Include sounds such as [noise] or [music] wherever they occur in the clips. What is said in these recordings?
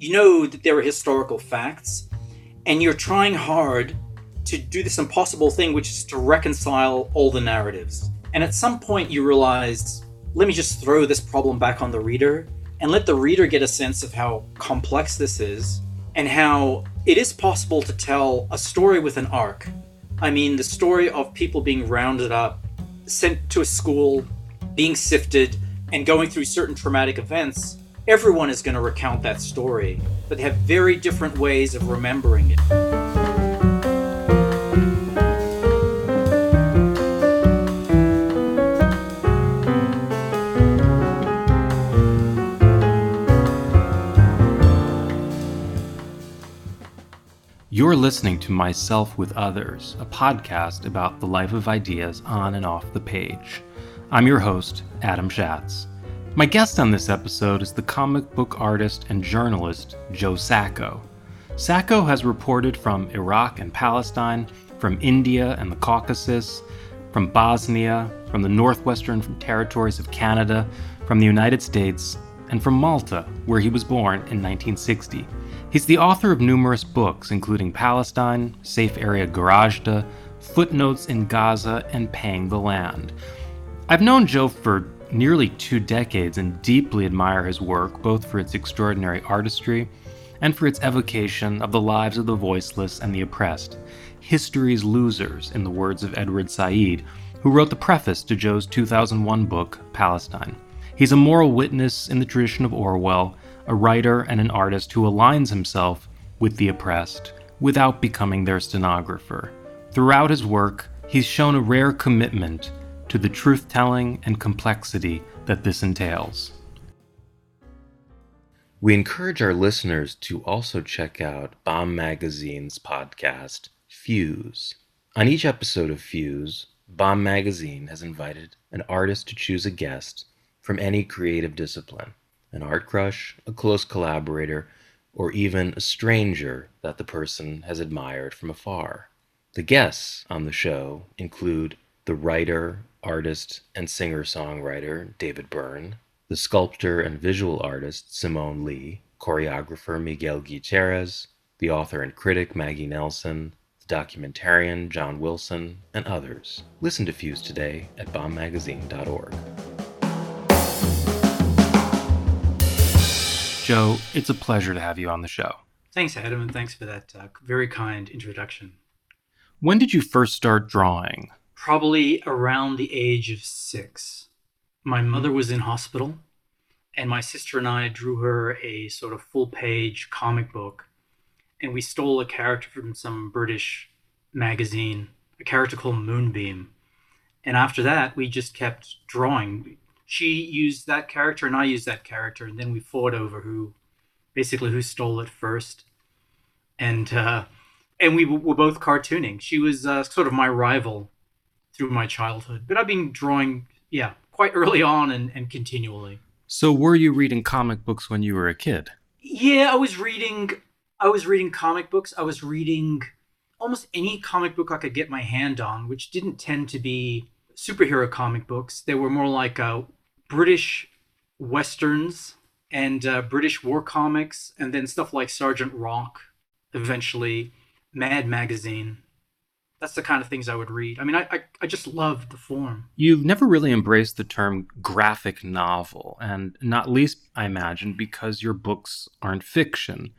you know that there are historical facts, and you're trying hard to do this impossible thing, which is to reconcile all the narratives. And at some point, you realized, let me just throw this problem back on the reader and let the reader get a sense of how complex this is and how it is possible to tell a story with an arc. I mean, the story of people being rounded up, sent to a school, being sifted, and going through certain traumatic events. Everyone is going to recount that story, but they have very different ways of remembering it. You're listening to Myself with Others, a podcast about the life of ideas on and off the page. I'm your host, Adam Schatz. My guest on this episode is the comic book artist and journalist Joe Sacco. Sacco has reported from Iraq and Palestine, from India and the Caucasus, from Bosnia, from the northwestern territories of Canada, from the United States, and from Malta, where he was born in 1960. He's the author of numerous books, including Palestine, Safe Area Gorazde, Footnotes in Gaza, and Paying the Land. I've known Joe for nearly two decades and deeply admire his work, both for its extraordinary artistry and for its evocation of the lives of the voiceless and the oppressed. History's losers, in the words of Edward Said, who wrote the preface to Joe's 2001 book, Palestine. He's a moral witness in the tradition of Orwell a writer and an artist who aligns himself with the oppressed without becoming their stenographer. Throughout his work, he's shown a rare commitment to the truth telling and complexity that this entails. We encourage our listeners to also check out Bomb Magazine's podcast, Fuse. On each episode of Fuse, Bomb Magazine has invited an artist to choose a guest from any creative discipline an art crush, a close collaborator, or even a stranger that the person has admired from afar. The guests on the show include the writer, artist, and singer songwriter David Byrne, the sculptor and visual artist Simone Leigh, choreographer Miguel Gutierrez, the author and critic Maggie Nelson, the documentarian John Wilson, and others. Listen to Fuse today at bombmagazine.org. Joe, it's a pleasure to have you on the show. Thanks, Adam, and thanks for that uh, very kind introduction. When did you first start drawing? Probably around the age of six. My mother was in hospital, and my sister and I drew her a sort of full page comic book, and we stole a character from some British magazine, a character called Moonbeam. And after that, we just kept drawing she used that character and I used that character, and then we fought over who, basically, who stole it first, and uh, and we were both cartooning. She was uh, sort of my rival through my childhood, but I've been drawing, yeah, quite early on and, and continually. So, were you reading comic books when you were a kid? Yeah, I was reading. I was reading comic books. I was reading almost any comic book I could get my hand on, which didn't tend to be superhero comic books. They were more like uh, British westerns and uh, British war comics, and then stuff like Sergeant Rock, eventually Mad Magazine. That's the kind of things I would read. I mean, I, I, I just love the form. You've never really embraced the term graphic novel, and not least, I imagine, because your books aren't fiction.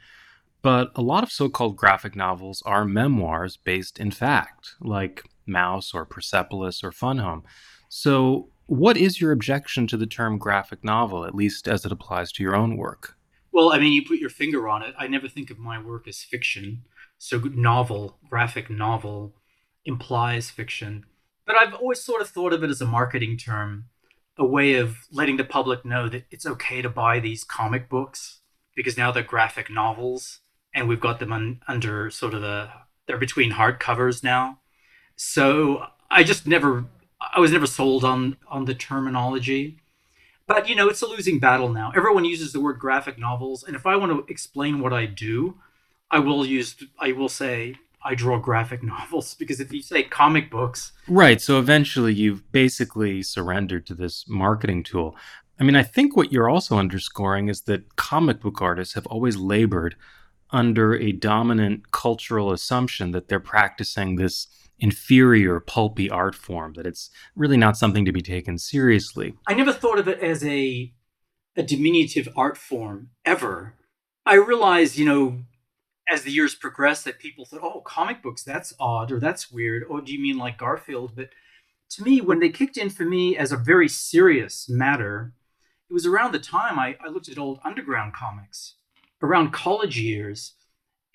But a lot of so called graphic novels are memoirs based in fact, like Maus or Persepolis or Fun Home. So, what is your objection to the term graphic novel, at least as it applies to your own work? Well, I mean, you put your finger on it. I never think of my work as fiction. So, novel, graphic novel, implies fiction. But I've always sort of thought of it as a marketing term, a way of letting the public know that it's okay to buy these comic books because now they're graphic novels and we've got them un- under sort of the, they're between hardcovers now. So I just never I was never sold on on the terminology. But you know, it's a losing battle now. Everyone uses the word graphic novels, and if I want to explain what I do, I will use I will say I draw graphic [laughs] novels because if you say comic books, right, so eventually you've basically surrendered to this marketing tool. I mean, I think what you're also underscoring is that comic book artists have always labored under a dominant cultural assumption that they're practicing this inferior pulpy art form that it's really not something to be taken seriously i never thought of it as a a diminutive art form ever i realized you know as the years progressed that people thought oh comic books that's odd or that's weird or do you mean like garfield but to me when they kicked in for me as a very serious matter it was around the time i, I looked at old underground comics around college years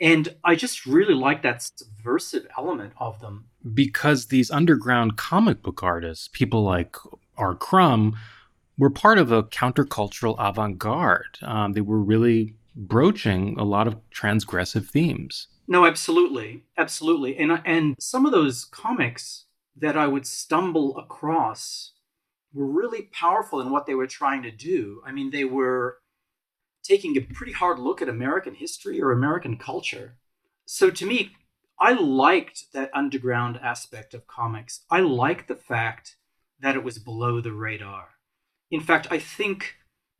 and I just really like that subversive element of them. Because these underground comic book artists, people like R. Crumb, were part of a countercultural avant garde. Um, they were really broaching a lot of transgressive themes. No, absolutely. Absolutely. And, and some of those comics that I would stumble across were really powerful in what they were trying to do. I mean, they were taking a pretty hard look at American history or American culture. So to me, I liked that underground aspect of comics. I liked the fact that it was below the radar. In fact, I think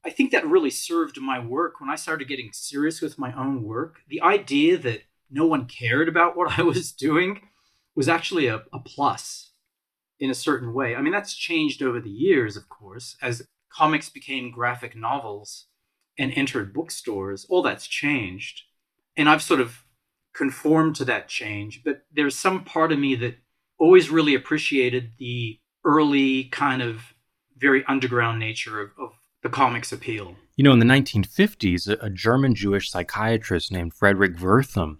I think that really served my work when I started getting serious with my own work. The idea that no one cared about what I was doing was actually a, a plus in a certain way. I mean, that's changed over the years, of course, as comics became graphic novels and entered bookstores, all that's changed. And I've sort of conformed to that change. But there's some part of me that always really appreciated the early kind of very underground nature of, of the comics appeal. You know, in the 1950s, a, German Jewish psychiatrist named Fredric Wertham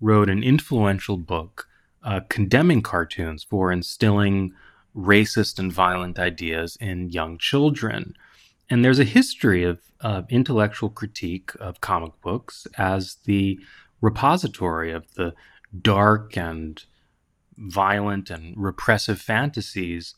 wrote an influential book uh, condemning cartoons for instilling racist and violent ideas in young children. And there's a history of uh, intellectual critique of comic books as the repository of the dark and violent and repressive fantasies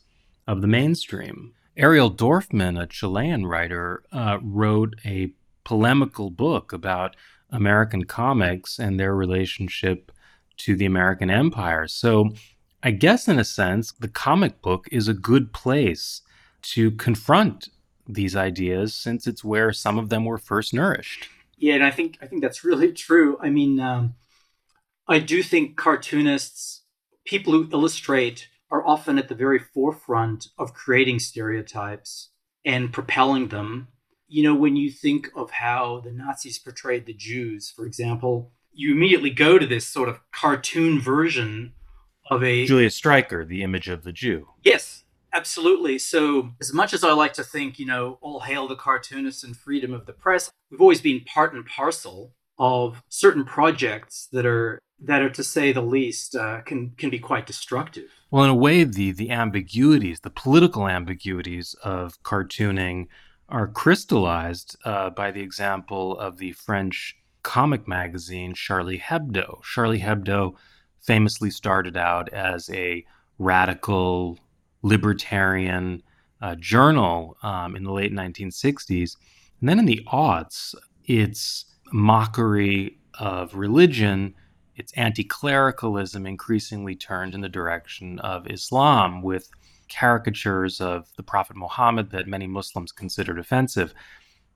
of the mainstream. Ariel Dorfman, a Chilean writer, uh, wrote a polemical book about American comics and their relationship to the American empire. So, I guess in a sense, the comic book is a good place to confront these ideas since it's where some of them were first nourished. Yeah, and I think I think that's really [laughs] true. I mean, um, I do think cartoonists, people who illustrate, are often at the very forefront of creating stereotypes and propelling them. You know, when you think of how the Nazis portrayed the Jews, for example, you immediately go to this sort of cartoon version of a Julius Streicher, the image of the Jew. Yes, Absolutely. So, as much as I like to think, you know, all hail the cartoonists and freedom of the press, we've always been part and parcel of certain projects that are that are to say the least uh, can can be quite destructive. Well, in a way, the the ambiguities, the political ambiguities of cartooning, are crystallized uh, by the example of the French comic magazine Charlie Hebdo. Charlie Hebdo famously started out as a radical libertarian uh, journal um, in the late 1960s. And then in the aughts, its mockery of religion, its anti clericalism increasingly turned in the direction of Islam with caricatures of the Prophet Muhammad that many Muslims considered offensive.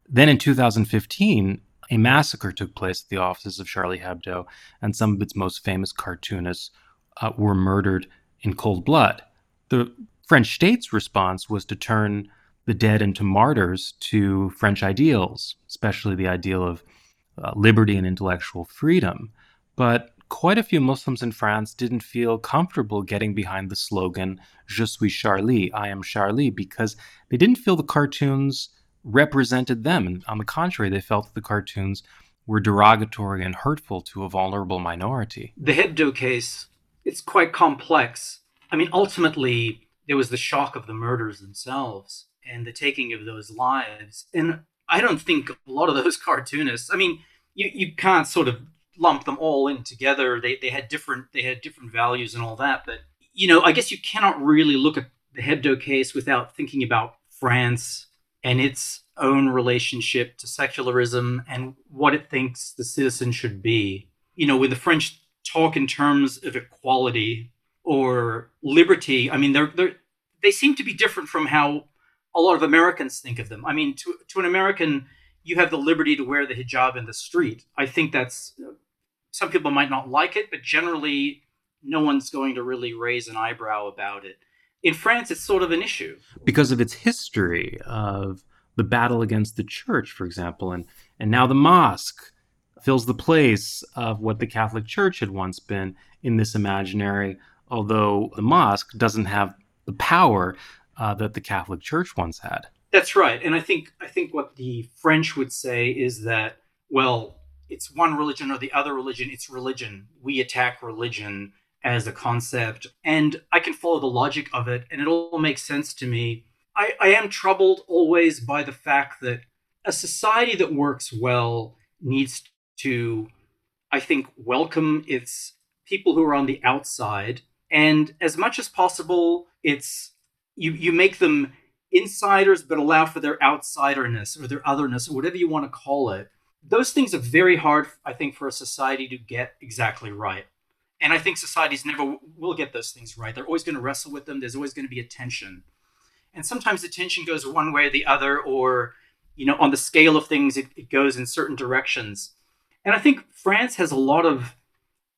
Then in 2015, a massacre took place at the offices of Charlie Hebdo, and some of its most famous cartoonists uh, were murdered in cold blood. The French state's response was to turn the dead into martyrs to French ideals, especially the ideal of uh, liberty and intellectual freedom. But quite a few Muslims in France didn't feel comfortable getting behind the slogan, Je suis Charlie, I am Charlie, because they didn't feel the cartoons represented them. And on the contrary, they felt that the cartoons were derogatory and hurtful to a vulnerable minority. The Hebdo case, it's quite complex. I mean, ultimately, there was the shock of the murders themselves and the taking of those lives. And I don't think a lot of those [laughs] cartoonists, I mean, you, you can't sort of lump them all in together. They, they had different they had different values and all that. But you know, I guess you cannot really look at the Hebdo case without thinking about France and its own relationship to secularism and what it thinks the citizen should be. You know, when the French talk in terms of equality or liberty, I mean, they're, they're, they seem to be different from how a lot of Americans think of them. I mean, to, to an American, you have the liberty to wear the hijab in the street. I think that's some people might not like it, but generally, no one's going to really raise an eyebrow about it. In France, it's sort of an issue because of its history of the battle against the church, for example, and and now the mosque fills the place of what the Catholic Church had once been in this imaginary. Although the mosque doesn't have the power uh, that the Catholic Church once had. That's right, and I think I think what the French would say is that well, it's one religion or the other religion. It's religion. We attack religion as a concept, and I can follow the logic of it, and it all makes sense to me. I, I am troubled always by the fact that a society that works well needs to, I think, welcome its people who are on the outside, and as much as possible, it's you you make them insiders but allow for their outsiderness or their otherness or whatever you want to call it those things are very hard i think for a society to get exactly right. And i think societies never will get those things right. They're always going to wrestle with them. There's always going to be a tension. And sometimes the tension goes one way or the other or you know on the scale of things it, it goes in certain directions. And i think france has a lot of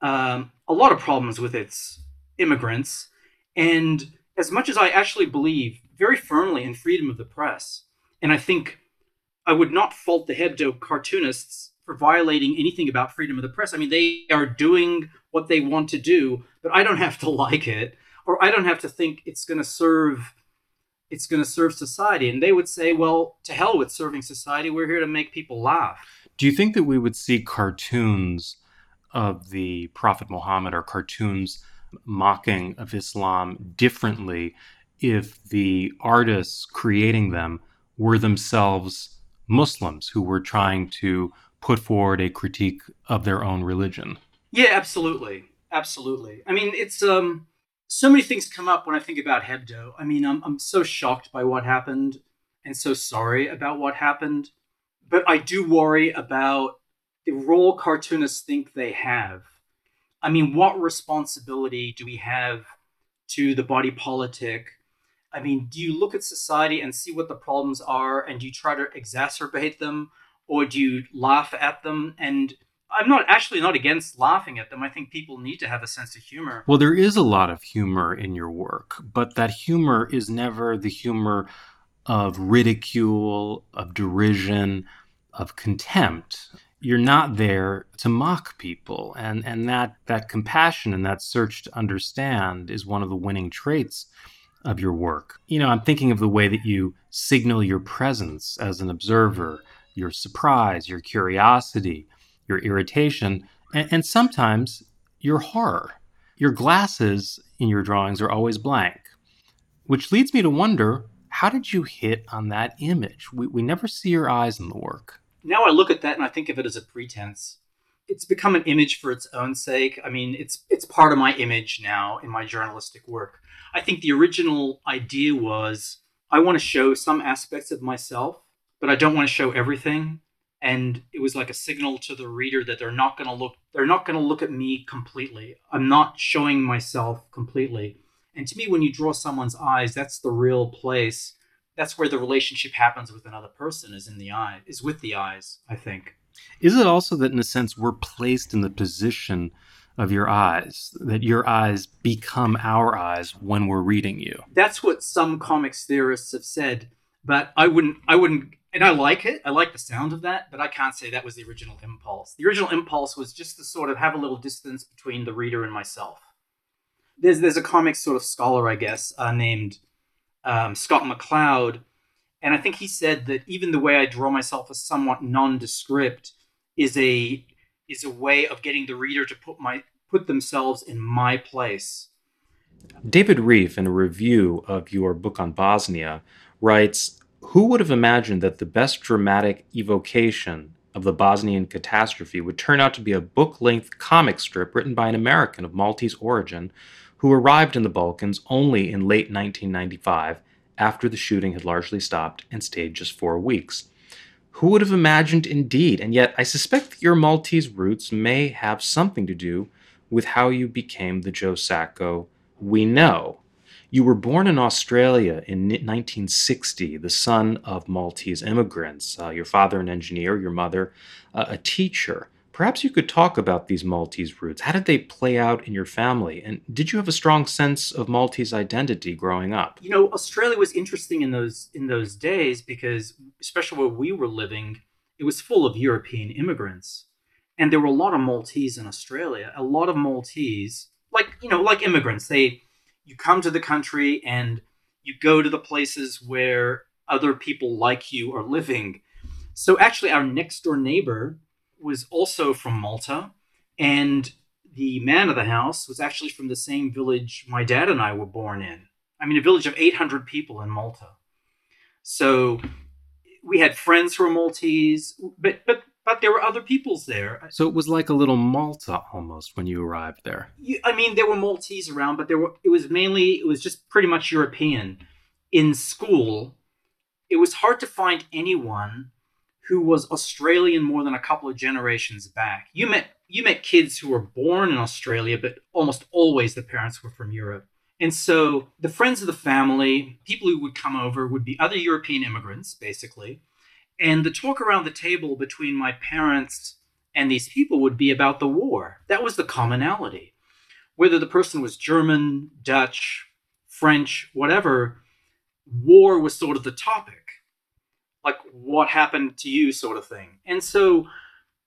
um, a lot of problems with its immigrants. And as much as I actually believe very firmly in freedom of the press, and I think I would not fault the Hebdo cartoonists for violating anything about freedom of the press. I mean, they are doing what they want to do, but I don't have to like it, or I don't have to think it's going to serve it's going to serve society. And they would say, well, to hell with serving society. We're here to make people laugh. Do you think that we would see cartoons of the Prophet Muhammad or cartoons mocking of Islam differently if the artists creating them were themselves Muslims who were trying to put forward a critique of their own religion. Yeah, absolutely. Absolutely. I mean, it's um so many things come up when I think about Hebdo. I mean, I'm I'm so shocked by what happened and so sorry about what happened, but I do worry about the role cartoonists think they have I mean, what responsibility do we have to the body politic? I mean, do you look at society and see what the problems are and do you try to exacerbate them or do you laugh at them? And I'm not actually not against laughing at them. I think people need to have a sense of humor. Well, there is a lot of humor in your work, but that humor is never the humor of ridicule, of derision, of contempt you're not there to mock people and and that that compassion and that search to understand is one of the winning traits of your work you know i'm thinking of the way that you signal your presence as an observer your surprise your curiosity your irritation and, and sometimes your horror your glasses in your drawings are always blank which leads me to wonder how did you hit on that image we, we never see your eyes in the work now I look at that and I think of it as a pretense. It's become an image for its own sake. I mean, it's it's part of my image now in my journalistic work. I think the original idea was I want to show some aspects of myself, but I don't want to show everything. And it was like a signal to the reader that they're not going to look they're not going to look at me completely. I'm not showing myself completely. And to me when you draw someone's eyes, that's the real place that's where the relationship happens with another person is in the eye is with the eyes i think is it also that in a sense we're placed in the position of your eyes that your eyes become our eyes when we're reading you. That's what some comics theorists have said but i wouldn't i wouldn't and i like it. I like the sound of that but i can't say that was the original impulse. The original impulse was just to sort of have a little distance between the reader and myself. There's there's a comics sort of scholar i guess uh, named um, Scott McCloud, and I think he said that even the way I draw myself as somewhat nondescript is a is a way of getting the reader to put my put themselves in my place. David Rieff, in a review of your book on Bosnia, writes, "Who would have imagined that the best dramatic evocation of the Bosnian catastrophe would turn out to be a book-length comic strip written by an American of Maltese origin?" who arrived in the Balkans only in late 1995 after the shooting had largely stopped and stayed just four weeks. Who would have imagined indeed? And yet, I suspect that your Maltese roots may have something to do with how you became the Joe Sacco we know. You were born in Australia in 1960, the son of Maltese immigrants. Uh, your father, an engineer, your mother, uh, a teacher. Perhaps you could talk about these Maltese roots. How did they play out in your family? And did you have a strong sense of Maltese identity growing up? You know, Australia was interesting in those in those days because especially where we were living, it was full of European immigrants. And there were a lot of Maltese in Australia. A lot of Maltese, like, you know, like immigrants, they you come to the country and you go to the places where other people like you are living. So actually our next door neighbor was also from Malta, and the man of the house was actually from the same village my dad and I were born in. I mean, a village of 800 people in Malta. So we had friends who were Maltese, but but but there were other peoples there. So it was like a little Malta almost when you arrived there. You, I mean, there were Maltese around, but there were. It was mainly. It was just pretty much European. In school, it was hard to find anyone who was Australian more than a couple of generations back. You met you met kids who were born in Australia, but almost always the parents were from Europe. And so the friends of the family, people who would come over, would be other European immigrants, basically. And the talk around the table between my parents and these people would be about the war. That was the commonality. Whether the person was German, Dutch, French, whatever, war was sort of the topic like what happened to you sort of thing. And so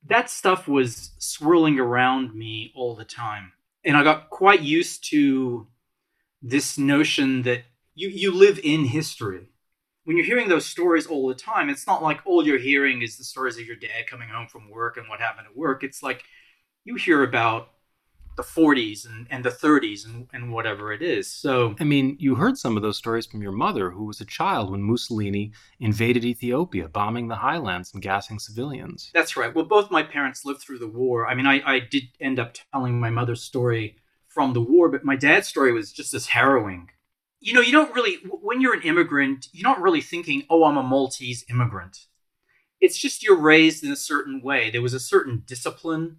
that stuff was swirling around me all the time. And I got quite used to this notion that you, you live in history. When you're hearing those stories all the time, it's not like all you're hearing is the stories of your dad coming home from work and what happened at work. It's like you hear about the 40s and, and the 30s and, and whatever it is. So, I mean, you heard some of those stories from your mother, who was a child when Mussolini invaded Ethiopia, bombing the highlands and gassing civilians. That's right. Well, both my parents lived through the war. I mean, I, I did end up telling my mother's story from the war, but my dad's story was just as harrowing. You know, you don't really, when you're an immigrant, you're not really thinking, oh, I'm a Maltese immigrant. It's just you're raised in a certain way. There was a certain discipline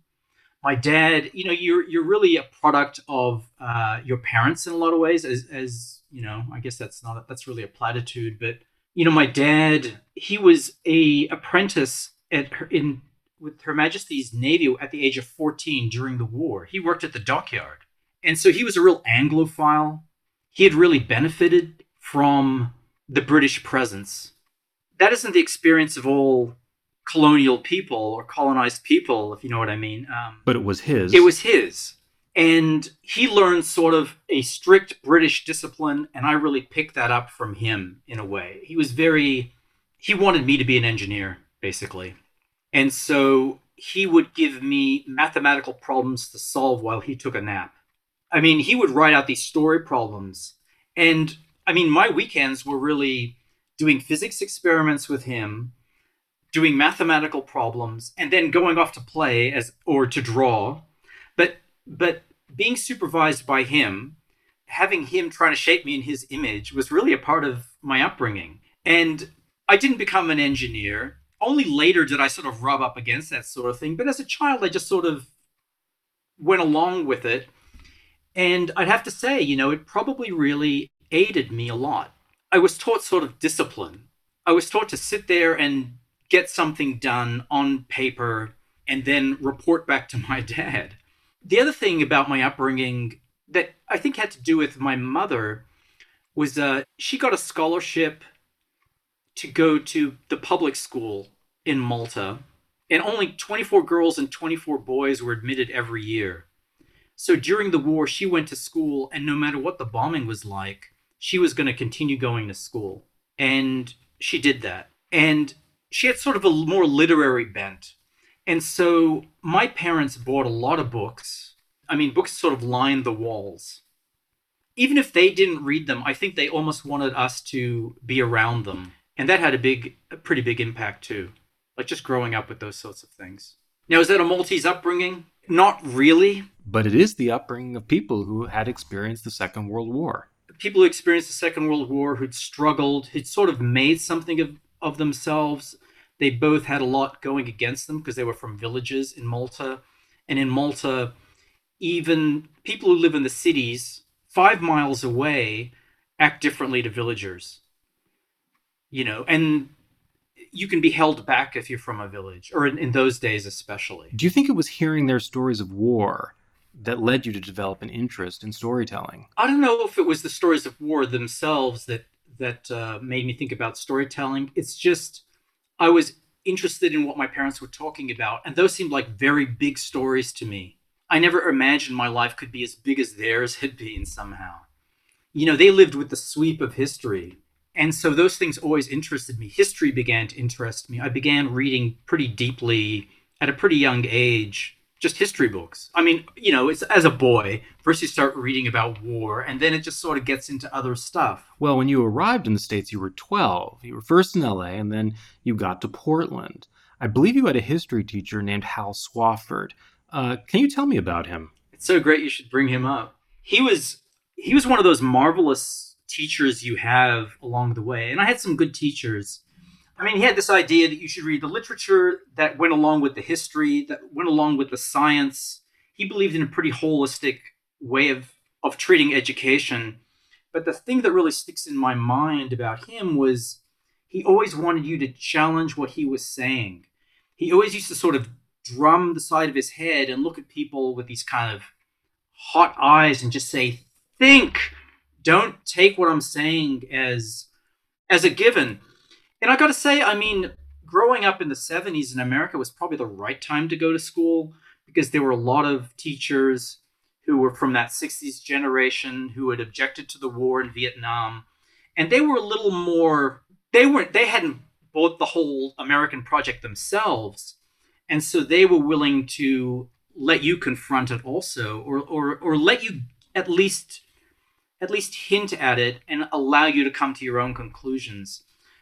my dad, you know, you're you're really a product of uh, your parents in a lot of ways. As as you know, I guess that's not a, that's really a platitude, but you know, my dad, he was a apprentice at her, in with Her Majesty's Navy at the age of 14 during the war. He worked at the dockyard, and so he was a real Anglophile. He had really benefited from the British presence. That isn't the experience of all colonial people or colonized people, if you know what I mean. Um, but it was his. It was his. And he learned sort of a strict British discipline, and I really picked that up from him in a way. He was very, he wanted me to be an engineer, basically. And so he would give me mathematical problems to solve while he took a nap. I mean, he would write out these story problems. And I mean, my weekends were really doing physics experiments with him doing mathematical problems and then going off to play as or to draw. But but being supervised by him having him trying to shape me in his image was really a part of my upbringing. And i didn't become an engineer. Only later did i sort of rub up against that sort of thing. But as a child i just sort of went along with it. And i'd have to say you know it probably really aided me a lot. I was taught sort of discipline. I was taught to sit there and get something done on paper and then report back to my dad. The other thing about my upbringing that I think had to do with my mother was uh, she got a scholarship to go to the public school in Malta, and only 24 girls and 24 boys were admitted every year. So during the war, she went to school, and no matter what the bombing was like, she was going to continue going to school. And she did that. And she had sort of a more literary bent. And so my parents bought a lot of books. I mean, books sort of lined the walls. Even if they didn't read them, I think they almost wanted us to be around them. And that had a big, a pretty big impact too. Like just growing up with those sorts of things. Now, is that a Maltese upbringing? Not really. But it is the upbringing of people who had experienced the Second World War. People who experienced the Second World War, who'd struggled, who'd sort of made something of, of themselves, they both had a lot going against them because they were from villages in Malta. And in Malta, even people who live in the cities, five miles away, act differently to villagers. You know, and you can be held back if you're from a village, or in, in those days especially. Do you think it was hearing their stories of war that led you to develop an interest in storytelling? I don't know if it was the stories of war themselves that that uh, made me think about storytelling. It's just I was interested in what my parents were talking about, and those seemed like very big stories to me. I never imagined my life could be as big as theirs had been somehow. You know, they lived with the sweep of history. And so those things always interested me. History began to interest me. I began reading pretty deeply at a pretty young age just history books. I mean, you know, it's as a boy, first you start reading about war and then it just sort of gets into other stuff. Well, when you arrived in the States, you were 12. You were first in LA and then you got to Portland. I believe you had a history teacher named Hal Swafford. Uh, can you tell me about him? It's so great you should bring him up. He was he was one of those marvelous teachers you have along the way. And I had some good teachers I mean, he had this idea that you should read the literature that went along with the history, that went along with the science. He believed in a pretty holistic way of, of treating education. But the thing that really sticks in my mind about him was he always wanted you to challenge what he was saying. He always used to sort of drum the side of his head and look at people with these kind of hot eyes and just say, think. Don't take what I'm saying as as a given and I got to say, I mean, growing up in the 70s in America was probably the right time to go to school because there were a lot of teachers who were from that 60s generation who had objected to the war in Vietnam. And they were a little more, they weren't, they hadn't bought the whole American project themselves. And so they were willing to let you confront it also, or, or, or let you at least at least hint at it and allow you to come to your own conclusions.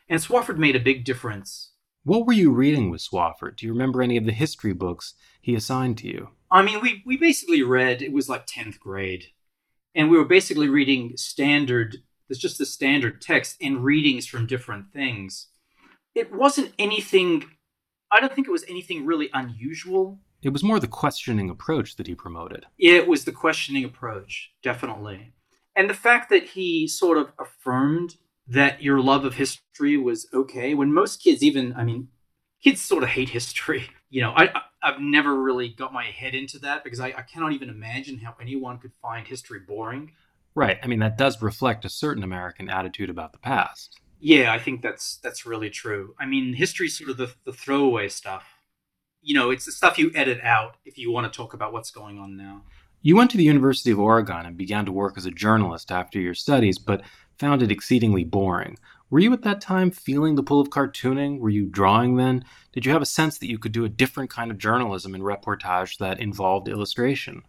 And Swafford made a big difference. What were you reading with Swafford? Do you remember any of the history books he assigned to you? I mean, we, we basically read, it was like 10th grade. And we were basically reading standard, it's just the standard text and readings from different things. It wasn't anything, I don't think it was anything really unusual. It was more the questioning approach that he promoted. It was the questioning approach, definitely. And the fact that he sort of affirmed that your love of history was okay. When most kids even i mean kids sort of hate history [laughs] you know. I, I have never really got my head into that because I, I cannot even imagine how anyone could find history boring. Right. I mean that does reflect a certain american attitude about the past. Yeah i think that's that's really true. I mean history's sort of the, the throwaway stuff. You know it's the stuff you edit out if you want to talk about what's going on now. You went to the University of Oregon and began to work as a journalist after your studies, but found it exceedingly boring. Were you at that time feeling the pull of cartooning? Were you drawing then? Did you have a sense that you could do a different kind of journalism and reportage that involved illustration?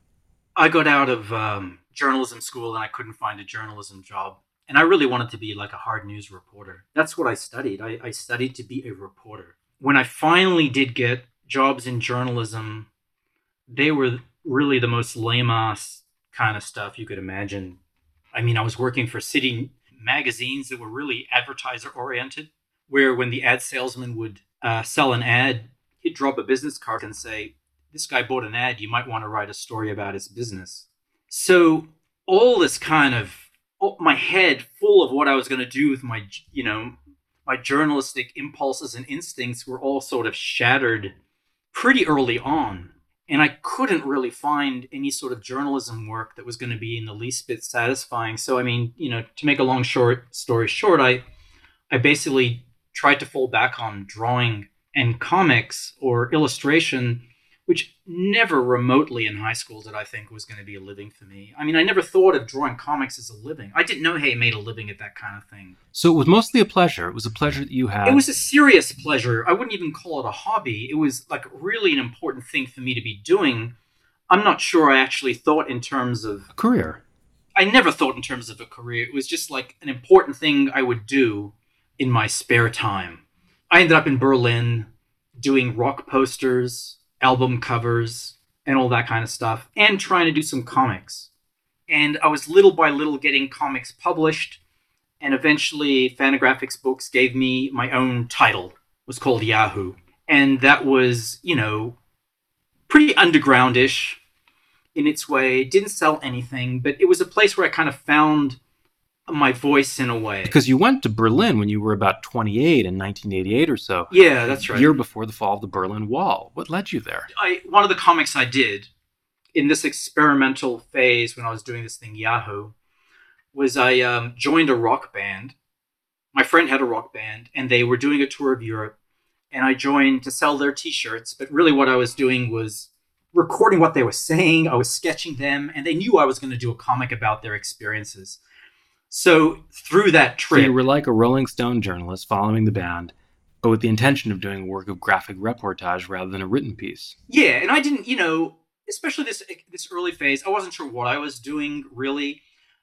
I got out of um, journalism school and I couldn't find a journalism job. And I really wanted to be like a hard news reporter. That's what I studied. I, I studied to be a reporter. When I finally did get jobs in journalism, they were really the most lame ass kind of stuff you could imagine I mean, I was working for city magazines that were really advertiser oriented, where when the ad salesman would uh, sell an ad, he'd drop a business card and say, This guy bought an ad, you might want to write a story about his business. So, all this kind of my head full of what I was going to do with my, you know, my journalistic impulses and instincts were all sort of shattered pretty early on and I couldn't really find any sort of journalism work that was going to be in the least bit satisfying. So I mean, you know, to make a long short story short, I I basically tried to fall back on drawing and comics or illustration which never remotely in high school did I think was going to be a living for me. I mean, I never thought of drawing comics as a living. I didn't know Hay made a living at that kind of thing. So it was mostly a pleasure. It was a pleasure that you had. It was a serious pleasure. I wouldn't even call it a hobby. It was like really an important thing for me to be doing. I'm not sure I actually thought in terms of a career. I never thought in terms of a career. It was just like an important thing I would do in my spare time. I ended up in Berlin doing rock posters album covers and all that kind of stuff, and trying to do some comics. And I was little by little getting comics published, and eventually Fantagraphics Books gave me my own title. It was called Yahoo. And that was, you know, pretty undergroundish in its way. Didn't sell anything, but it was a place where I kind of found my voice in a way. Because you went to Berlin when you were about 28 in 1988 or so. Yeah, that's right. A year before the fall of the Berlin Wall. What led you there? I one of the comics I did in this experimental phase when I was doing this thing Yahoo was I um, joined a rock band. My friend had a rock band, and they were doing a tour of Europe, and I joined to sell their T-shirts. But really, what I was doing was recording what they were saying. I was sketching them, and they knew I was going to do a comic about their experiences. So through that So trip, you were like a Rolling Stone journalist following the band, but with the intention of doing a work of graphic reportage rather than a written piece. yeah, and I didn't, you know, especially this this early phase, I wasn't sure what I was doing really,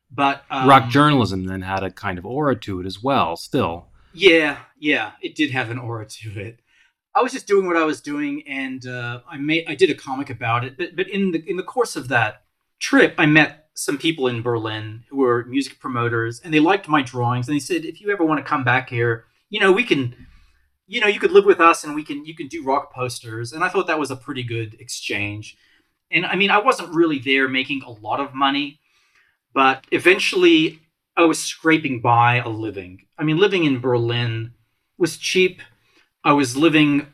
but um, Rock journalism then had a kind of aura to it as well, still. Yeah, yeah, it did have an aura to it. I was just doing what I was doing, and uh, I made I did a comic about it. But but in the in the course of that trip, I met some people in Berlin who were music promoters, and they liked my drawings, and they said, if you ever want to come back here, you know, we can, you know, you could live with us, and we can you can do rock posters. And I thought that was a pretty good exchange. And I mean, I wasn't really there making a lot of money, but eventually I was scraping by a living. I mean, living in Berlin was cheap. I was living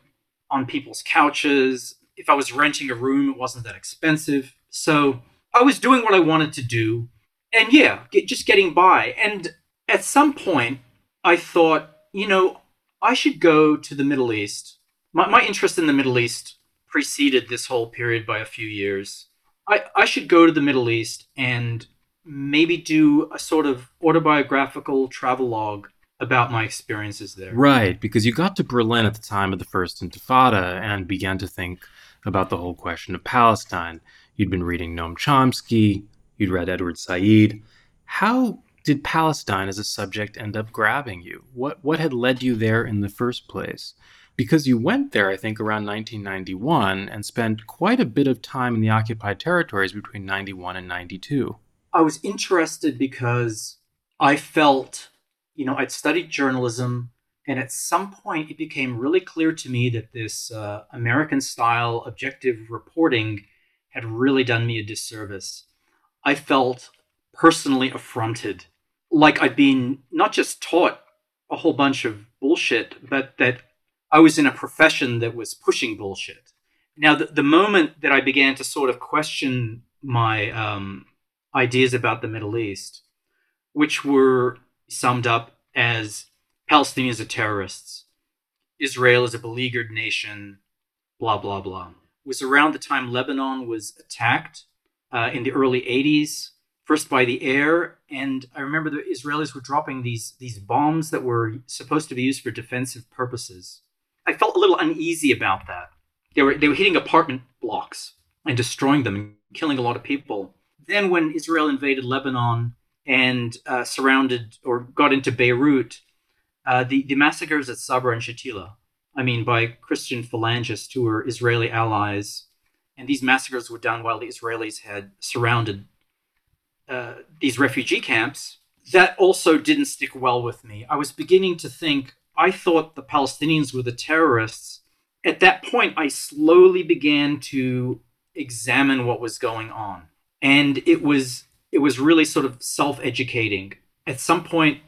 on people's couches. If I was renting a room, it wasn't that expensive. So I was doing what I wanted to do. And yeah, get, just getting by. And at some point, I thought, you know, I should go to the Middle East. My, my interest in the Middle East preceded this whole period by a few years. I, I should go to the Middle East and maybe do a sort of autobiographical travelogue about my experiences there. Right, because you got to Berlin at the time of the First Intifada and began to think about the whole question of Palestine. You'd been reading Noam Chomsky, you'd read Edward Said. How did Palestine as a subject end up grabbing you? What what had led you there in the first place? Because you went there, I think, around 1991 and spent quite a bit of time in the occupied territories between 91 and 92. I was interested because I felt, you know, I'd studied journalism, and at some point it became really clear to me that this uh, American style objective reporting had really done me a disservice. I felt personally affronted, like I'd been not just taught a whole bunch of bullshit, but that I was in a profession that was pushing bullshit. Now, the, the moment that I began to sort of question my um, ideas about the Middle East, which were summed up as Palestinians are terrorists, Israel is a beleaguered nation, blah, blah, blah, was around the time Lebanon was attacked uh, in the early 80s, first by the air. And I remember the Israelis were dropping these, these bombs that were supposed to be used for defensive purposes. I felt a little uneasy about that. They were, they were hitting apartment blocks and destroying them and killing a lot of people. Then, when Israel invaded Lebanon and uh, surrounded or got into Beirut, uh, the, the massacres at Sabra and Shatila, I mean, by Christian phalangists who were Israeli allies, and these massacres were done while the Israelis had surrounded uh, these refugee camps, that also didn't stick well with me. I was beginning to think, I thought the Palestinians were the terrorists. At that point, I slowly began to examine what was going on and it was it was really sort of self-educating. At some point,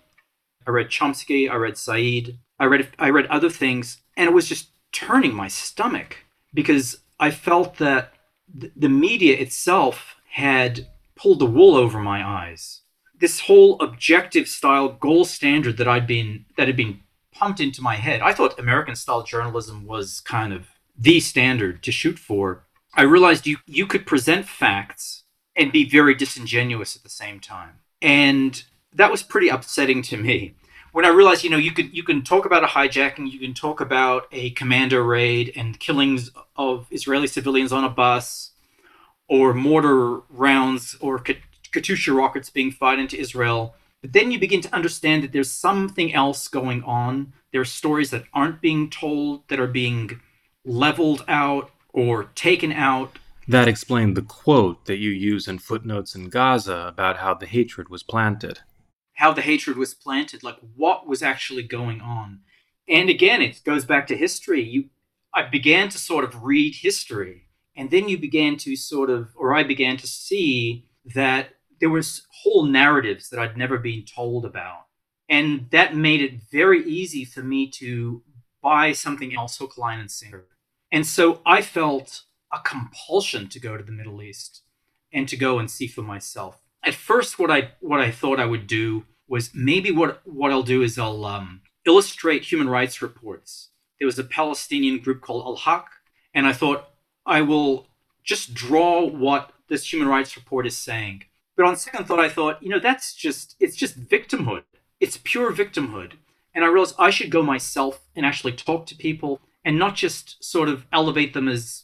I read Chomsky, I read Said, I read I read other things, and it was just turning my stomach because I felt that th- the media itself had pulled the wool over my eyes. This whole objective style goal standard that I'd been that had been pumped into my head. I thought American style journalism was kind of the standard to shoot for. I realized you you could present facts and be very disingenuous at the same time. And that was pretty upsetting to me. When I realized, you know, you could you can talk about a hijacking, you can talk about a commando raid and killings of Israeli civilians on a bus, or mortar rounds or Katyusha rockets being fired into Israel. But then you begin to understand that there's something else going on. There are stories that aren't being told, that are being leveled out or taken out That explained the quote that you use in footnotes in Gaza about how the hatred was planted. How the hatred was planted, like what was actually going on. And again, it goes back to history. You, I began to sort of read history, and then you began to sort of, or I began to see that there was whole narratives that I'd never been told about. And that made it very easy for me to buy something else hook, line, and sinker. And so I felt a compulsion to go to the Middle East and to go and see for myself. At first, what I what I thought I would do was maybe what what I'll do is I'll um, illustrate human rights reports. There was a Palestinian group called Al Haq, and I thought I will just draw what this human rights report is saying. But on second thought, I thought, you know, that's just it's just victimhood. It's pure victimhood. And I realized I should go myself and actually talk to people and not just sort of elevate them as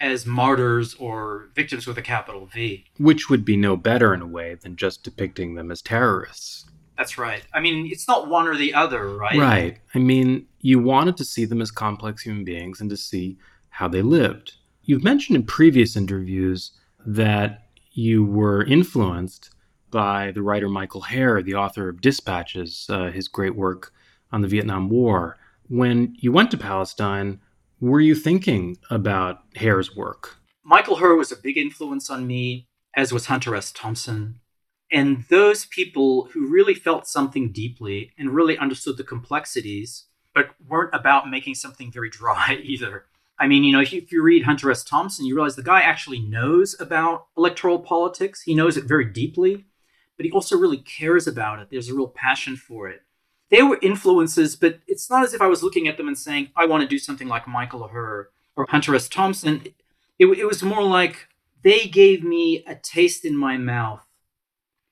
as martyrs or victims with a capital V. Which would be no better in a way than just depicting them as terrorists. That's right. I mean, it's not one or the other, right? Right. I mean, you wanted to see them as complex human beings and to see how they lived. You've mentioned in previous interviews that you were influenced by the writer Michael Herr, the author of Dispatches, uh, his great work on the Vietnam War. When you went to Palestine, were you thinking about Herr's work? Michael Herr was a big influence on me, as was Hunter S. Thompson. And those people who really felt something deeply and really understood the complexities, but weren't about making something very dry [laughs] either. I mean, you know, if you, if you, read Hunter S. Thompson, you realize the guy actually knows about electoral politics. He knows it very deeply, but he also really cares about it. There's a real passion for it they were influences, but it's not as if I was looking at them and saying, I want to do something like Michael Herr or Hunter S. Thompson. It, it was more like they gave me a taste in my mouth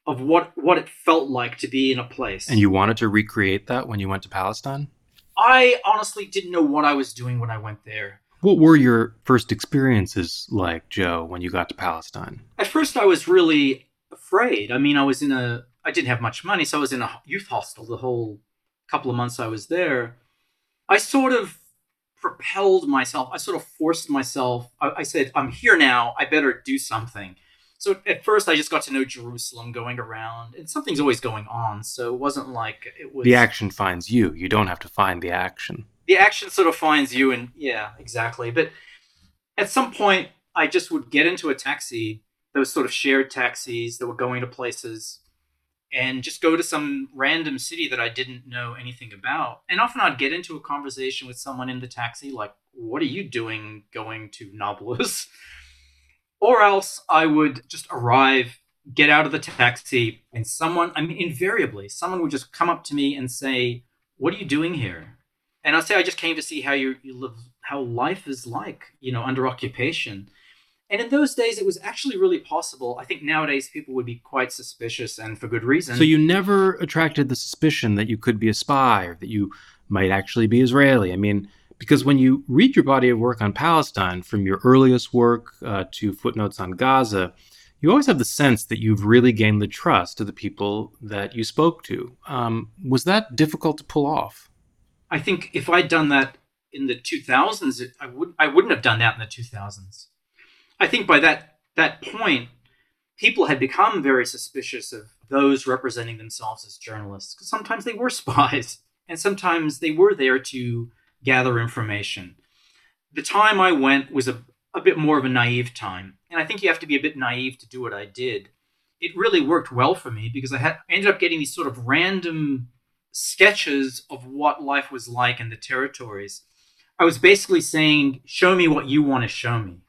of what, what it felt like to be in a place. And you wanted to recreate that when you went to Palestine? I honestly didn't know what I was doing when I went there. What were your first experiences like, Joe, when you got to Palestine? At first, I was really afraid. I mean, I was in a, I didn't have much money, so I was in a youth hostel the whole couple of months I was there, I sort of propelled myself. I sort of forced myself. I, I, said, I'm here now. I better do something. So at first, I just got to know Jerusalem going around, and something's always going on. So it wasn't like it was. The action finds you. You don't have to find the action. The action sort of finds you, and yeah, exactly. But at some point, I just would get into a taxi, those sort of shared taxis that were going to places and just go to some random city that I didn't know anything about. And often I'd get into a conversation with someone in the taxi, like, What are you doing going to Nablus? [laughs] or else I would just arrive, get out of the taxi, and someone, I mean, invariably, someone would just come up to me and say, What are you doing here? And I'd say, I just came to see how you, you live, how life is like, you know, under occupation. And in those days, it was actually really possible. I think nowadays people would be quite suspicious and for good reason. So you never attracted the suspicion that you could be a spy or that you might actually be Israeli. I mean, because when you read your body of work on Palestine, from your earliest work uh, to footnotes on Gaza, you always have the sense that you've really gained the trust of the people that you spoke to. Um, was that difficult to pull off? I think if I'd done that in the 2000s, I would I wouldn't have done that in the 2000s. I think by that that point, people had become very suspicious of those representing themselves as journalists because sometimes they were [laughs] spies and sometimes they were there to gather information. The time I went was a, a bit more of a naive time, and I think you have to be a bit naive to do what I did. It really worked well for me because I had ended up getting these sort of random sketches of what life was like in the territories. I was basically saying, "Show me what you want to show me."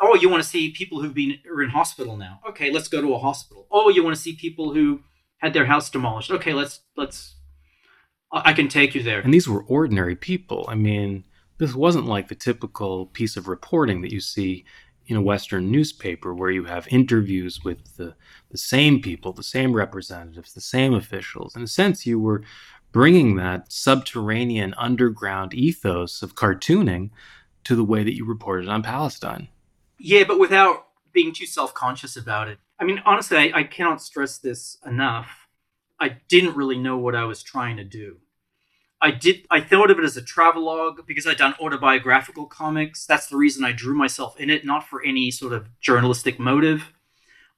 Oh, you want to see people who've been are in hospital now. Okay, let's go to a hospital. Oh, you want to see people who had their house demolished. Okay, let's let's I can take you there. And these were ordinary people. I mean, this wasn't like the typical piece of reporting that you see in a Western newspaper where you have interviews with the, the same people, the same representatives, the same officials. In a sense, you were bringing that subterranean underground ethos of cartooning to the way that you reported on Palestine. Yeah, but without being too self conscious about it. I mean, honestly, I, I cannot stress this enough. I didn't really know what I was trying to do. I did. I thought of it as a travelogue because I'd done autobiographical comics. That's the reason I drew myself in it, not for any sort of journalistic motive.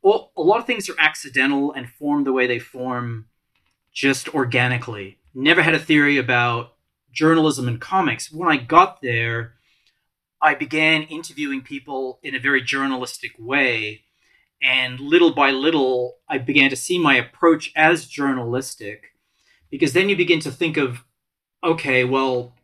Well, a lot of things are accidental and form the way they form just organically. Never had a theory about journalism and comics. When I got there, I began interviewing people in a very journalistic way. And little by little, I began to see my approach as journalistic because then you begin to think of, okay, well,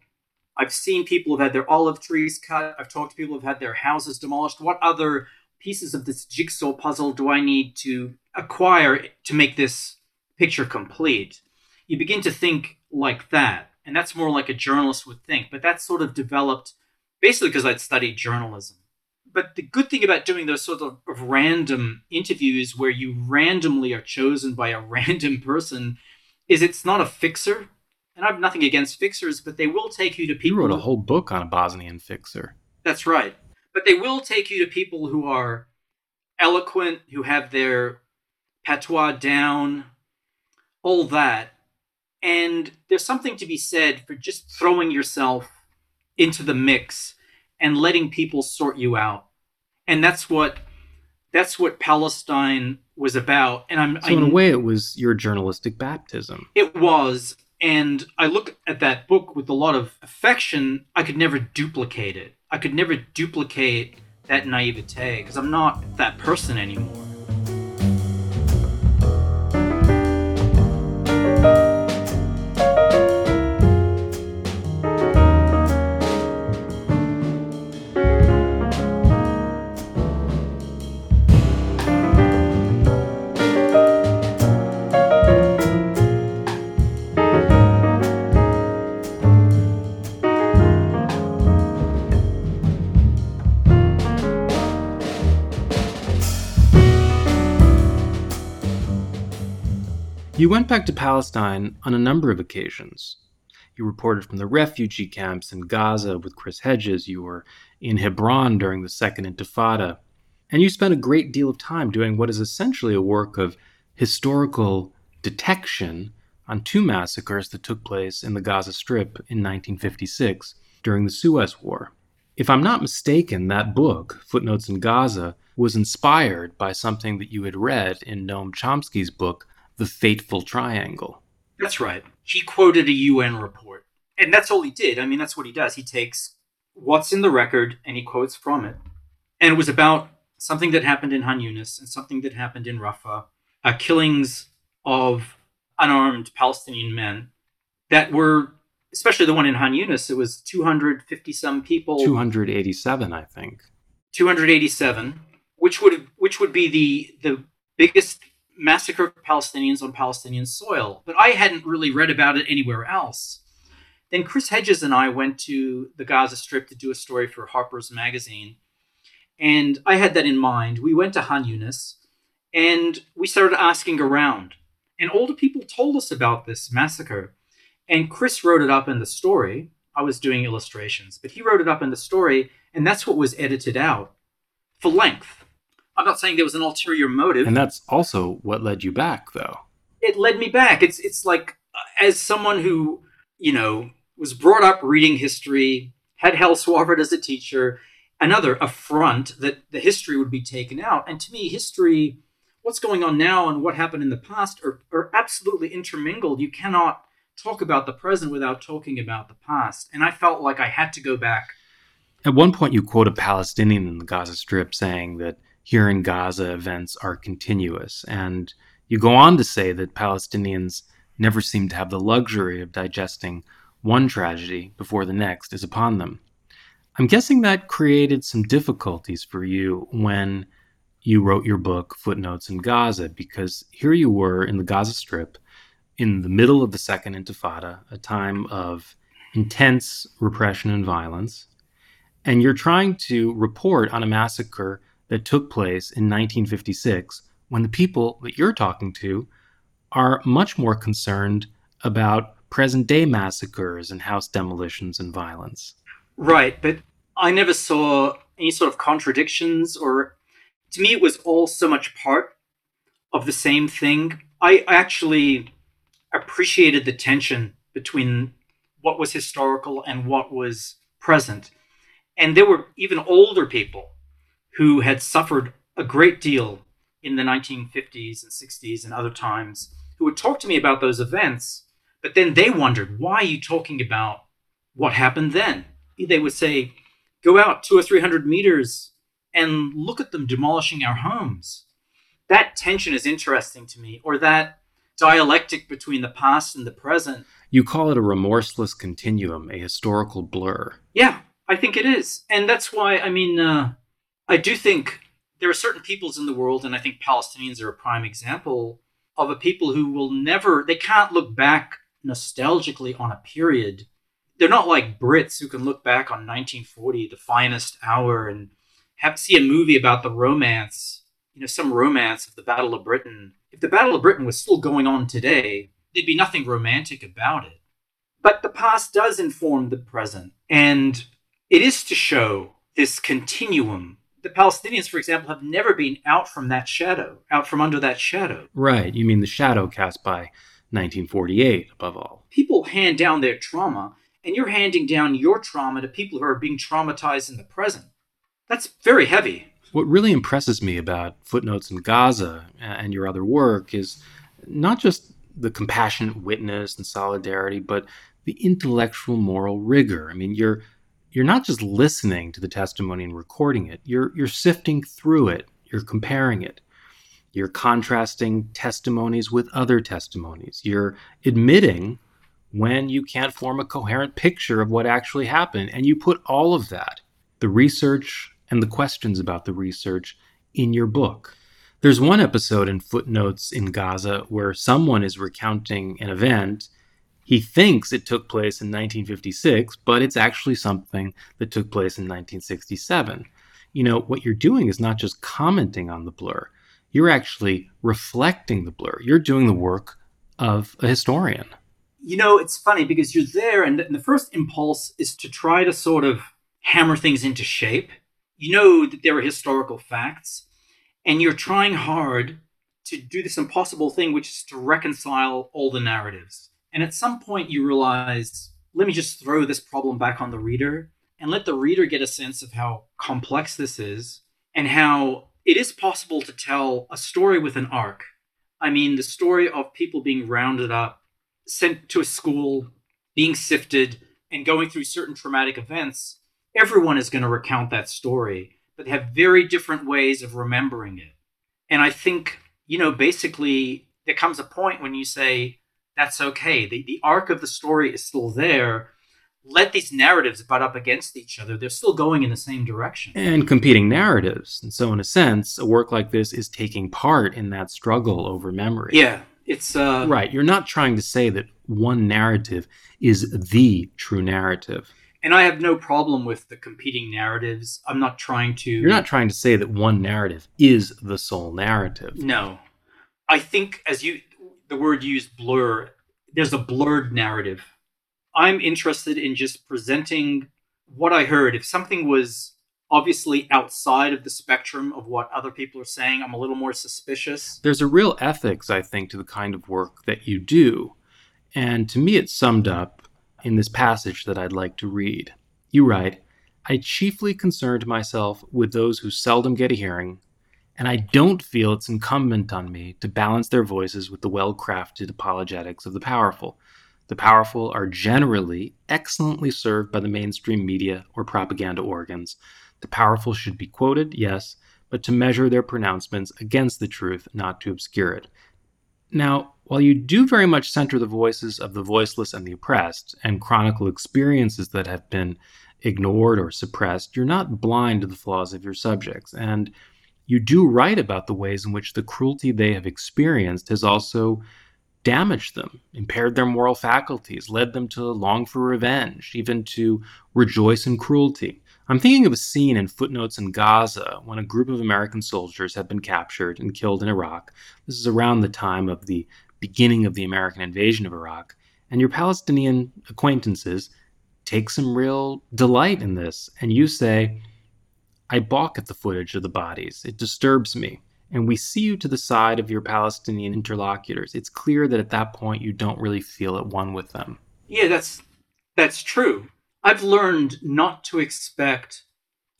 I've seen people who've had their olive trees cut. I've talked to people who've had their houses demolished. What other pieces of this jigsaw puzzle do I need to acquire to make this picture complete? You begin to think like that. And that's more like a journalist would think. But that sort of developed basically because I'd studied journalism. But the good thing about doing those sort of random interviews where you randomly are chosen by a [laughs] random person is it's not a fixer. And I have nothing against fixers, but they will take you to people. You wrote a whole book on a Bosnian fixer. That's right. But they will take you to people who are eloquent, who have their patois down, all that. And there's something to be said for just throwing yourself into the mix and letting people sort you out. And that's what that's what Palestine was about. And I'm so in a way, it was your journalistic baptism. It was, and I look at that book with a lot of affection. I could never duplicate it. I could never duplicate that naivete because I'm not that person anymore. Went back to Palestine on a number of occasions. You reported from the refugee camps in Gaza with Chris Hedges. You were in Hebron during the Second Intifada. And you spent a great deal of time doing what is essentially a work of historical detection on two massacres that took place in the Gaza Strip in 1956 during the Suez War. If I'm not mistaken, that book, Footnotes in Gaza, was inspired by something that you had read in Noam Chomsky's book, the fateful triangle. That's right. He quoted a UN report. And that's all he did. I mean, that's what he does. He takes what's in the record and he quotes from it. And it was about something that happened in Han Yunis and something that happened in Rafah, uh, killings of unarmed Palestinian men that were, especially the one in Han Yunis, it was 250 some people. 287, I think. 287, which would which would be the the biggest massacre of Palestinians on Palestinian soil. But I hadn't really read about it anywhere else. Then Chris Hedges and I went to the Gaza Strip to do a story for Harper's Magazine. And I had that in mind. We went to Han Yunis and we started asking around. And older people told us about this massacre. And Chris wrote it up in the story. I was doing illustrations, but he wrote it up in the story, and that's what was edited out for length. I'm not saying there was an ulterior motive. And that's also what led you back, though. It led me back. It's it's like uh, as someone who you know was brought up reading history, had Hal Swarford as a teacher, another affront that the history would be taken out. And to me, history, what's going on now and what happened in the past are, are absolutely intermingled. You cannot talk about the present without talking about the past. And I felt like I had to go back. At one point, you quote a Palestinian in the Gaza Strip saying that here in Gaza events are continuous. And you go on to say that Palestinians never seem to have the luxury of digesting one tragedy before the next is upon them. I'm guessing that created some difficulties for you when you wrote your book, Footnotes in Gaza, because here you were in the Gaza Strip in the middle of the Second Intifada, a time of intense repression and violence, and you're trying to report on a massacre that took place in 1956 when the people that you're talking to are much more concerned about present day massacres and house demolitions and violence. Right, but I never saw any sort of contradictions or to me it was all so much part of the same thing. I actually appreciated the tension between what was historical and what was present. And there were even older people who had suffered a great deal in the 1950s and 60s and other times who would talk to me about those events, but then they wondered, why are you talking about what happened then? They would say, go out two or three hundred meters and look at them demolishing our homes. that tension is interesting to me, or that dialectic between the past and the present. You call it a remorseless continuum, a historical blur. Yeah, I think it is. And that's why, I mean, uh, I do think there are certain peoples in the world, and I think Palestinians are a prime example of a people who will never, they can't look back nostalgically on a period. They're not like Brits who can look back on 1940, the finest hour, and have see a movie about the romance, you know, some romance of the Battle of Britain. If the Battle of Britain was still going on today, there'd be nothing romantic about it. But the past does inform the present, and it is to show this continuum. The Palestinians, for example, have never been out from that shadow, out from under that shadow. Right. You mean the shadow cast by 1948, above all. People hand down their trauma, and you're handing down your trauma to people who are being traumatized in the present. That's very heavy. What really impresses me about Footnotes in Gaza uh, and your other work is not just the compassionate witness and solidarity, but the intellectual moral rigor. I mean, you're you're not just listening to the testimony and recording it. You're you're sifting through it. You're comparing it. You're contrasting testimonies with other testimonies. You're admitting when you can't form a coherent picture of what actually happened. And you put all of that, the research and the questions about the research, in your book. There's one episode in Footnotes in Gaza where someone is recounting an event. He thinks it took place in 1956, but it's actually something that took place in 1967. You know, what you're doing is not just commenting on the blur, you're actually reflecting the blur. You're doing the work of a historian. You know, it's funny because you're there, and the first impulse is to try to sort of hammer things into shape. You know that there are historical facts, and you're trying hard to do this impossible thing, which is to reconcile all the narratives. And at some point, you realize, let me just throw this problem back on the reader and let the reader get a sense of how complex this is and how it is possible to tell a story with an arc. I mean, the story of people being rounded up, sent to a school, being sifted, and going through certain traumatic events. Everyone is going to recount that story, but they have very different ways of remembering it. And I think, you know, basically, there comes a point when you say, that's okay. The, the arc of the story is still there, let these narratives butt up against each other. They're still going in the same direction. And competing narratives. And so, in a sense, a work like this is taking part in that struggle over memory. Yeah. It's uh right. You're not trying to say that one narrative is the true narrative. And I have no problem with the competing narratives. I'm not trying to You're not trying to say that one narrative is the sole narrative. No. I think as you the word used blur, there's a blurred narrative I'm interested in just presenting what I heard. If something was obviously outside of the spectrum of what other people are saying, I'm a little more suspicious. There's a real ethics, I think, to the kind of work that you do. And to me, it's summed up in this passage that I'd like to read. You write, I chiefly concerned myself with those who seldom get a hearing, and I don't feel it's incumbent on me to balance their voices with the well crafted apologetics of the powerful. The powerful are generally excellently served by the mainstream media or propaganda organs. The powerful should be quoted, yes, but to measure their pronouncements against the truth, not to obscure it. Now, while you do very much center the voices of the voiceless and the oppressed, and chronicle experiences that have been ignored or suppressed, you're not blind to the flaws of your subjects, and you do write about the ways in which the cruelty they have experienced has also damaged them, impaired their moral faculties, led them to long for revenge, even to rejoice in cruelty. I'm thinking of a scene in Footnotes in Gaza when a group of American soldiers had been captured and killed in Iraq. This is around the time of the beginning of the American invasion of Iraq. And your Palestinian acquaintances take some real delight in this. And you say, I balk at the footage of the bodies. It disturbs me and we see you to the side of your Palestinian interlocutors, it's clear that at that point you don't really feel at one with them. Yeah, that's that's true. I've learned not to expect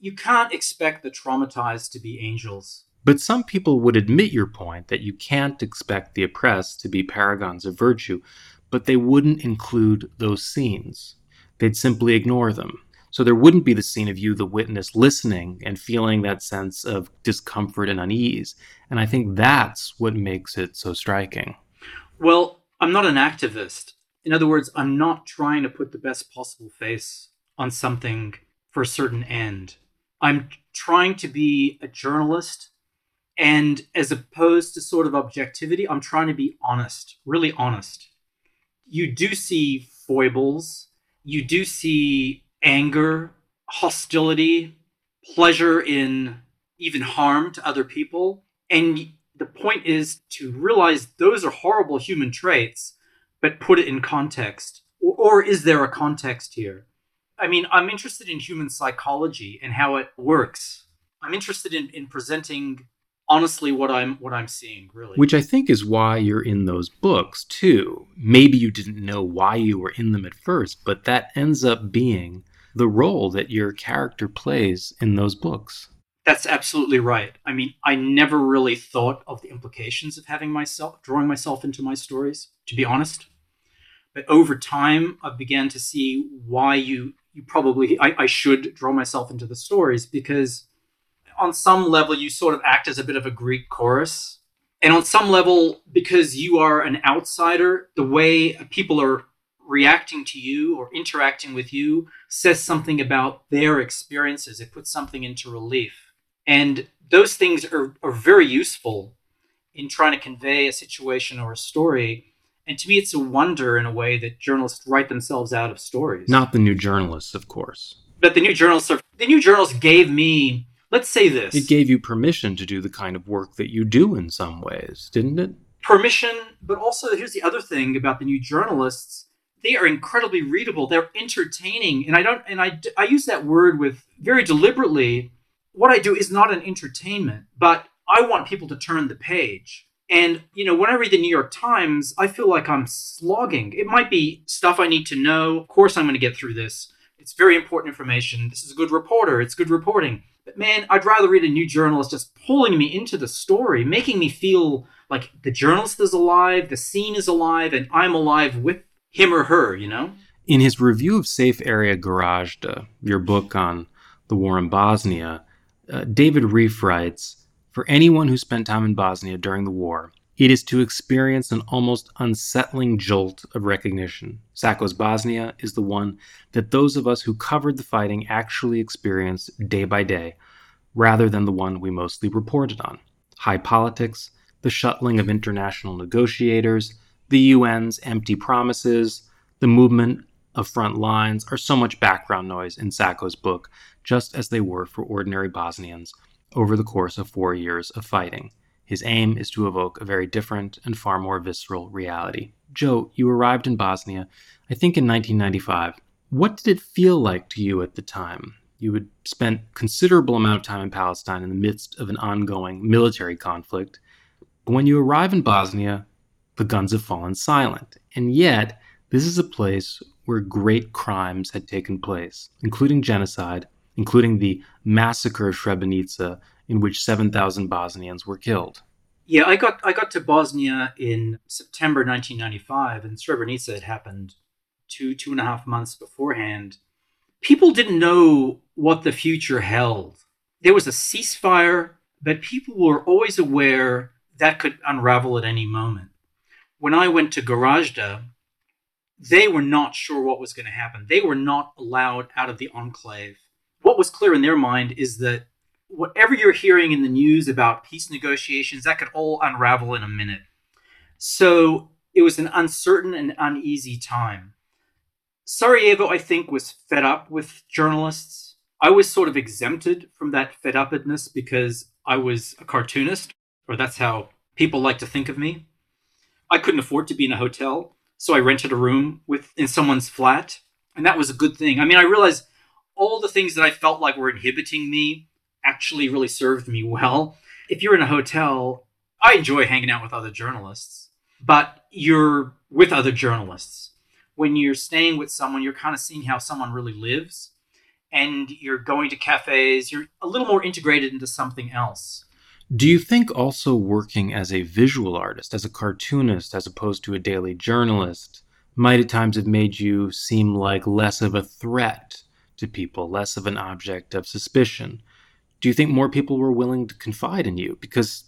you can't expect the traumatized to be angels. But some people would admit your point that you can't expect the oppressed to be paragons of virtue, but they wouldn't include those scenes. They'd simply ignore them. So there wouldn't be the scene of you, the witness, listening and feeling that sense of discomfort and unease. And I think that's what makes it so striking. Well, I'm not an activist. In other words, I'm not trying to put the best possible face on something for a certain end. I'm trying to be a journalist. And as opposed to sort of objectivity, I'm trying to be honest, really honest. You do see foibles, you do see anger, hostility, pleasure in even harm to other people. And the point is to realize those are horrible human traits, but put it in context. Or, or, is there a context here? I mean, I'm interested in human psychology and how it works. I'm interested in, in presenting honestly what I'm what I'm seeing, really. Which I think is why you're in those books too. Maybe you didn't know why you were in them at first, but that ends up being the role that your character plays in those books. That's absolutely right. I mean, I never really thought of the implications of having myself drawing myself into my stories, to be honest. But over time, I began to see why you you probably I, I should draw myself into the stories because on some level you sort of act as a bit of a Greek chorus. And on some level, because you are an outsider, the way people are reacting to you or interacting with you says something about their experiences. It puts something into relief. And those things are, are very useful in trying to convey a situation or a story. And to me, it's a wonder in a way that journalists write themselves out of stories. Not the new journalists, of course. But the new journalists are, the new journalists gave me, let's say this. It gave you permission to do the kind of work that you do in some ways, didn't it? Permission, but also here's the other thing about the new journalists they are incredibly readable. They're entertaining, and I don't and I I use that word with very deliberately. What I do is not an entertainment, but I want people to turn the page. And you know, when I read the New York Times, I feel like I'm slogging. It might be stuff I need to know. Of course, I'm going to get through this. It's very important information. This is a good reporter. It's good reporting. But man, I'd rather read a new journalist just pulling me into the story, making me feel like the journalist is alive, the scene is alive, and I'm alive with him or her, you know? In his review of Safe Area Gorazde, your book on the war in Bosnia, uh, David Rieff writes For anyone who spent time in Bosnia during the war, it is to experience an almost unsettling jolt of recognition. Sacco's Bosnia is the one that those of us who covered the fighting actually experienced day by day, rather than the one we mostly reported on. High politics, the shuttling of international negotiators, the UN's empty promises, the movement of front lines are so much background noise in Sacco's book, just as they were for ordinary Bosnians over the course of four years of fighting. His aim is to evoke a very different and far more visceral reality. Joe, you arrived in Bosnia, I think in 1995. What did it feel like to you at the time? You had spent considerable amount of time in Palestine in the midst of an ongoing military conflict. But when you arrive in Bosnia, the guns have fallen silent. And yet, this is a place where great crimes had taken place, including genocide, including the massacre of Srebrenica, in which 7,000 Bosnians were killed. Yeah, I got I got to Bosnia in September 1995, and Srebrenica had happened two two and a half months beforehand. People didn't know what the future held. There was a ceasefire, but people were always aware that could unravel at any moment when I went to Gorazde, they were not sure what was going to happen. They were not allowed out of the enclave. What was clear in their mind is that whatever you're hearing in the news about peace negotiations, that could all unravel in a minute. So it was an uncertain and uneasy time. Sarajevo, I think, was fed up with journalists. I was sort of exempted from that fed upness because I was a cartoonist, or that's how people like to think of me. I couldn't afford to be in a hotel, so I rented a room with in someone's flat, and that was a good thing. I mean, I realized all the things that I felt like were inhibiting me actually really served me well. If you're in a hotel, I enjoy hanging out with other journalists, but you're with other journalists. When you're staying with someone, you're kind of seeing how someone really lives, and you're going to cafes, you're a little more integrated into something else. Do you think also working as a visual artist, as a cartoonist, as opposed to a daily journalist, might at times have made you seem like less of a threat to people, less of an object of suspicion? Do you think more people were willing to confide in you? Because,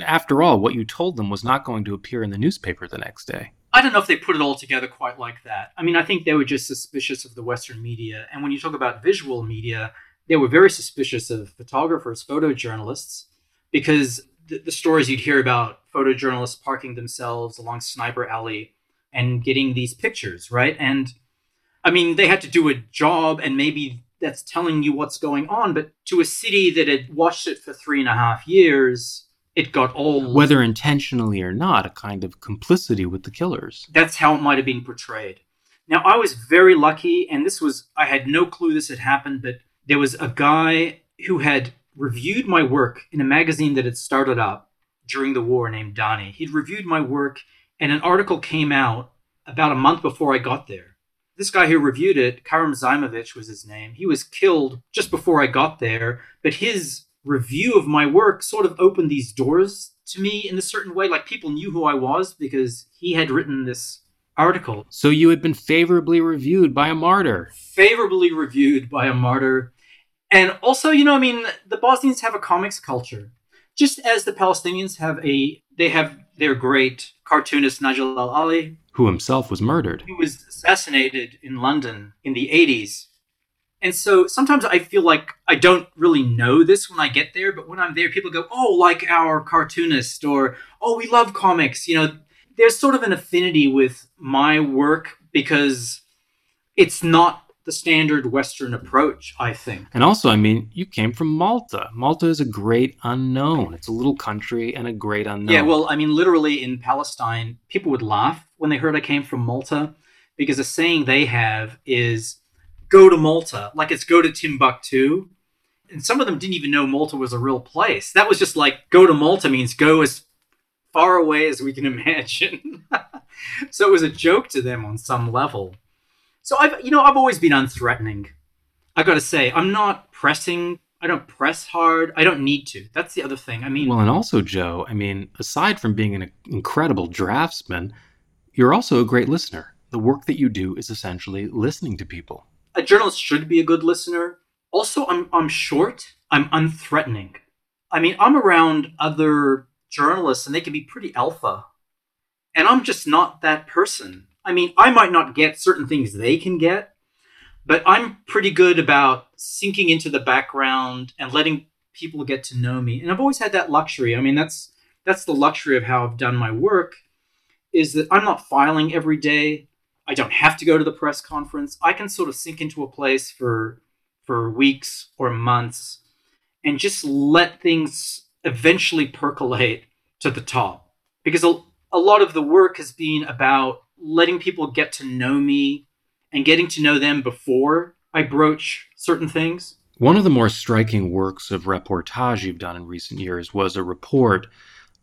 after all, what you told them was not going to appear in the newspaper the next day. I don't know if they put it all together quite like that. I mean, I think they were just suspicious of the Western media. And when you talk about visual media, they were very suspicious of photographers, photojournalists, because the, the stories you'd hear about photojournalists parking themselves along Sniper Alley and getting these pictures, right? And I mean, they had to do a job, and maybe that's telling you what's going on. But to a city that had watched it for three and a half years, it got all. Whether intentionally or not, a kind of complicity with the killers. That's how it might have been portrayed. Now, I was very lucky, and this was, I had no clue this had happened, but there was a guy who had reviewed my work in a magazine that had started up during the war named Dani. He'd reviewed my work, and an article came out about a month before I got there. This guy who reviewed it, Karim Zaimovich was his name, he was killed just before I got there, but his review of my work sort of opened these doors to me in a certain way. Like people knew who I was because he had written this article. So you had been favorably reviewed by a martyr. Favorably reviewed by a martyr. And also, you know, I mean, the Bosnians have a comics culture. Just as the Palestinians have a, they have their great cartoonist Naji Al Ali, who himself was murdered. He was assassinated in London in the 80s and so sometimes I feel like I don't really know this when I get there, but when I'm there, people go, "Oh, like our cartoonist," or "Oh, we love comics." You know, there's sort of an affinity with my work because it's not the standard Western approach, I think. And also, I mean, you came from Malta. Malta is a great unknown. It's a little country and a great unknown. Yeah, well, I mean, literally in Palestine, people would laugh when they heard I came from Malta because the saying they have is go to Malta, like it's go to Timbuktu. And some of them didn't even know Malta was a real place. That was just like go to Malta means go as far away as we can [laughs] imagine. [laughs] so it was a joke to them on some level. So I've you know I've always been unthreatening. I got to say I'm not pressing. I don't press hard. I don't need to. That's the other thing. I mean, well, and also Joe. I mean, aside from being an incredible draftsman, you're also a great listener. The work that you do is essentially listening to people a journalist should be a good listener. Also, I'm I'm short. I'm unthreatening. I mean, I'm around other journalists and they can be pretty alpha. And I'm just not that person. I mean, I might not get certain things they can get, but I'm pretty good about sinking into the background and letting people get to know me. And I've always had that luxury. I mean, that's that's the luxury of how I've done my work is that I'm not filing every day. I don't have to go to the press conference. I can sort of sink into a place for for weeks or months and just let things eventually percolate to the top. Because a, a lot of the work has been about letting people get to know me and getting to know them before I broach certain things. One of the more striking works of reportage you've done in recent years was a report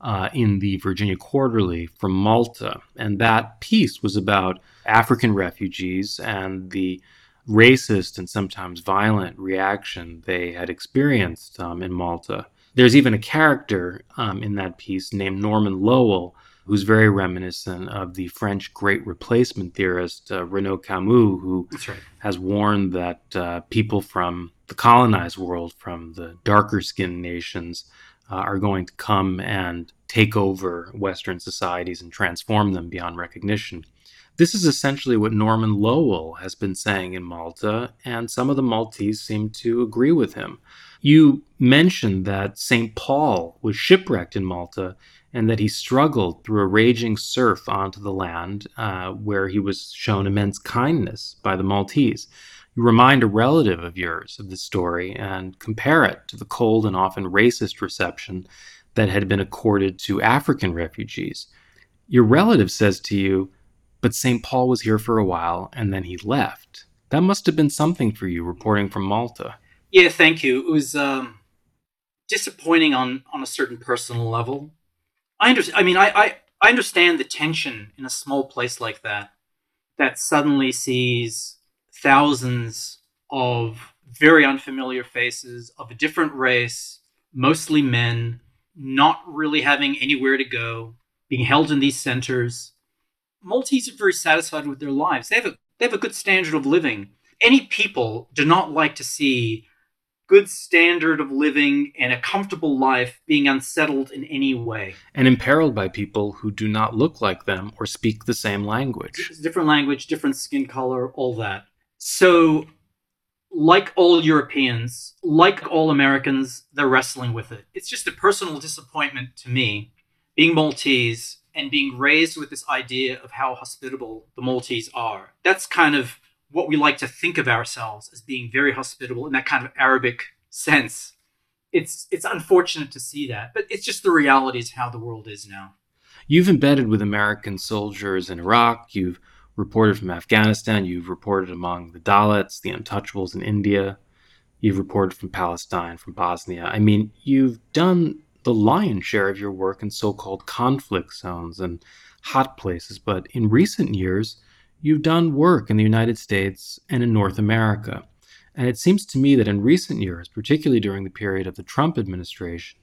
uh, in the Virginia Quarterly from Malta. And that piece was about African refugees and the racist and sometimes violent reaction they had experienced um, in Malta. There's even a character um, in that piece named Norman Lowell, who's very reminiscent of the French great replacement theorist uh, Renaud Camus, who right. has warned that uh, people from the colonized world, from the darker skinned nations, uh, are going to come and take over Western societies and transform them beyond recognition. This is essentially what Norman Lowell has been saying in Malta, and some of the Maltese seem to agree with him. You mentioned that St. Paul was shipwrecked in Malta and that he struggled through a raging surf onto the land uh, where he was shown immense kindness by the Maltese. You remind a relative of yours of this story and compare it to the cold and often racist reception that had been accorded to African refugees. Your relative says to you, but St. Paul was here for a while and then he left. That must have been something for you reporting from Malta. Yeah, thank you. It was um, disappointing on, on a certain personal level. I understand. I mean, I, I, I understand the tension in a small place like that, that suddenly sees thousands of very unfamiliar faces of a different race, mostly men, not really having anywhere to go, being held in these centers. Maltese are very satisfied with their lives. They have a they have a good standard of living. any people do not like to see good standard of living and a comfortable life being unsettled in any way. And imperiled by people who do not look like them or speak the same language. Different language, different skin color, all that. So, like all Europeans, like all Americans, they're wrestling with it. It's just a personal disappointment to me, being Maltese and being raised with this idea of how hospitable the Maltese are. That's kind of what we like to think of ourselves as being very hospitable in that kind of Arabic sense. It's it's unfortunate to see that, but it's just the reality is how the world is now. You've embedded with American soldiers in Iraq, you've reported from Afghanistan, you've reported among the Dalits, the untouchables in India, you've reported from Palestine, from Bosnia. I mean, you've done the lion's share of your work in so called conflict zones and hot places, but in recent years, you've done work in the United States and in North America. And it seems to me that in recent years, particularly during the period of the Trump administration,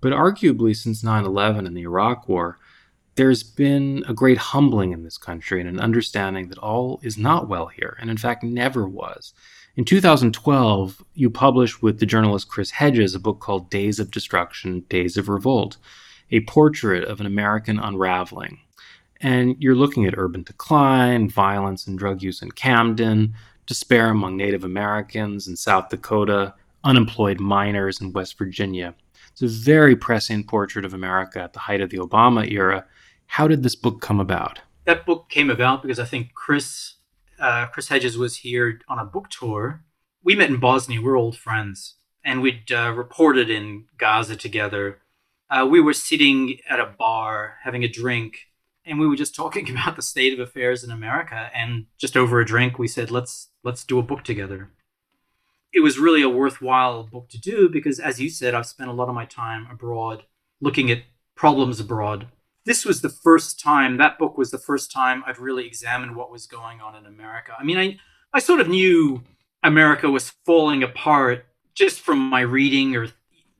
but arguably since 9 11 and the Iraq War, there's been a great humbling in this country and an understanding that all is not well here, and in fact never was. In 2012, you published with the journalist Chris Hedges a book called Days of Destruction, Days of Revolt, a portrait of an American unraveling. And you're looking at urban decline, violence and drug use in Camden, despair among Native Americans in South Dakota, unemployed miners in West Virginia. It's a very prescient portrait of America at the height of the Obama era how did this book come about? That book came about because I think Chris uh, Chris Hedges was here on a book tour. We met in Bosnia. We're old friends, and we'd uh, reported in Gaza together. Uh, we were sitting at a bar having a drink, and we were just talking [laughs] about the state of affairs in America. And just over a drink, we said, "Let's let's do a book together." It was really a worthwhile book to do because, as you said, I've spent a lot of my time abroad, looking at problems abroad this was the first time that book was the first time I've really examined what was going on in America. I mean, I I sort of knew America was falling apart just from my reading or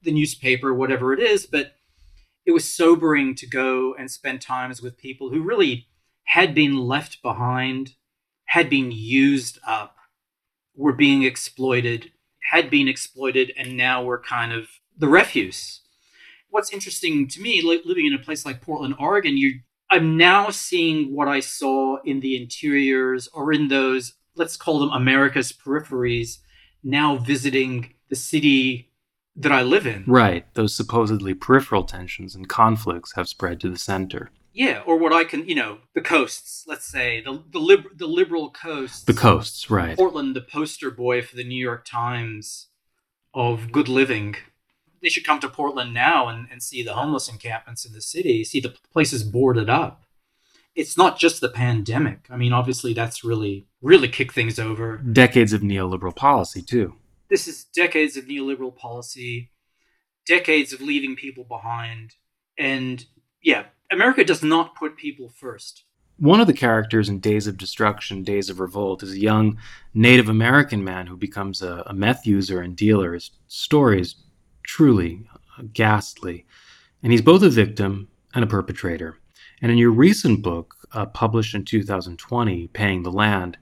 the newspaper, whatever it is, but it was sobering to go and spend times with people who really had been left behind, had been used up, were being exploited, had been exploited, and now were kind of the refuse. What's interesting to me, living in a place like Portland, Oregon, you I'm now seeing what I saw in the interiors or in those, let's call them America's peripheries, now visiting the city that I live in. Right. Those supposedly peripheral tensions and conflicts have spread to the center. Yeah, or what I can, you know, the coasts, let's say, the the, lib- the liberal coasts. The coasts, right. Portland, the poster boy for the New York Times of good living they should come to Portland now and, and see the homeless encampments in the city, see the places boarded up. It's not just the pandemic. I mean, obviously, that's really, really kicked things over. Decades of neoliberal policy, too. This is decades of neoliberal policy, decades of leaving people behind. And yeah, America does not put people first. One of the characters in Days of Destruction, Days of Revolt, is a young Native American man who becomes a, a meth user and dealer. His story is truly ghastly. And he's both a victim and a perpetrator. And in your recent book, uh, published in 2020, Paying the Land,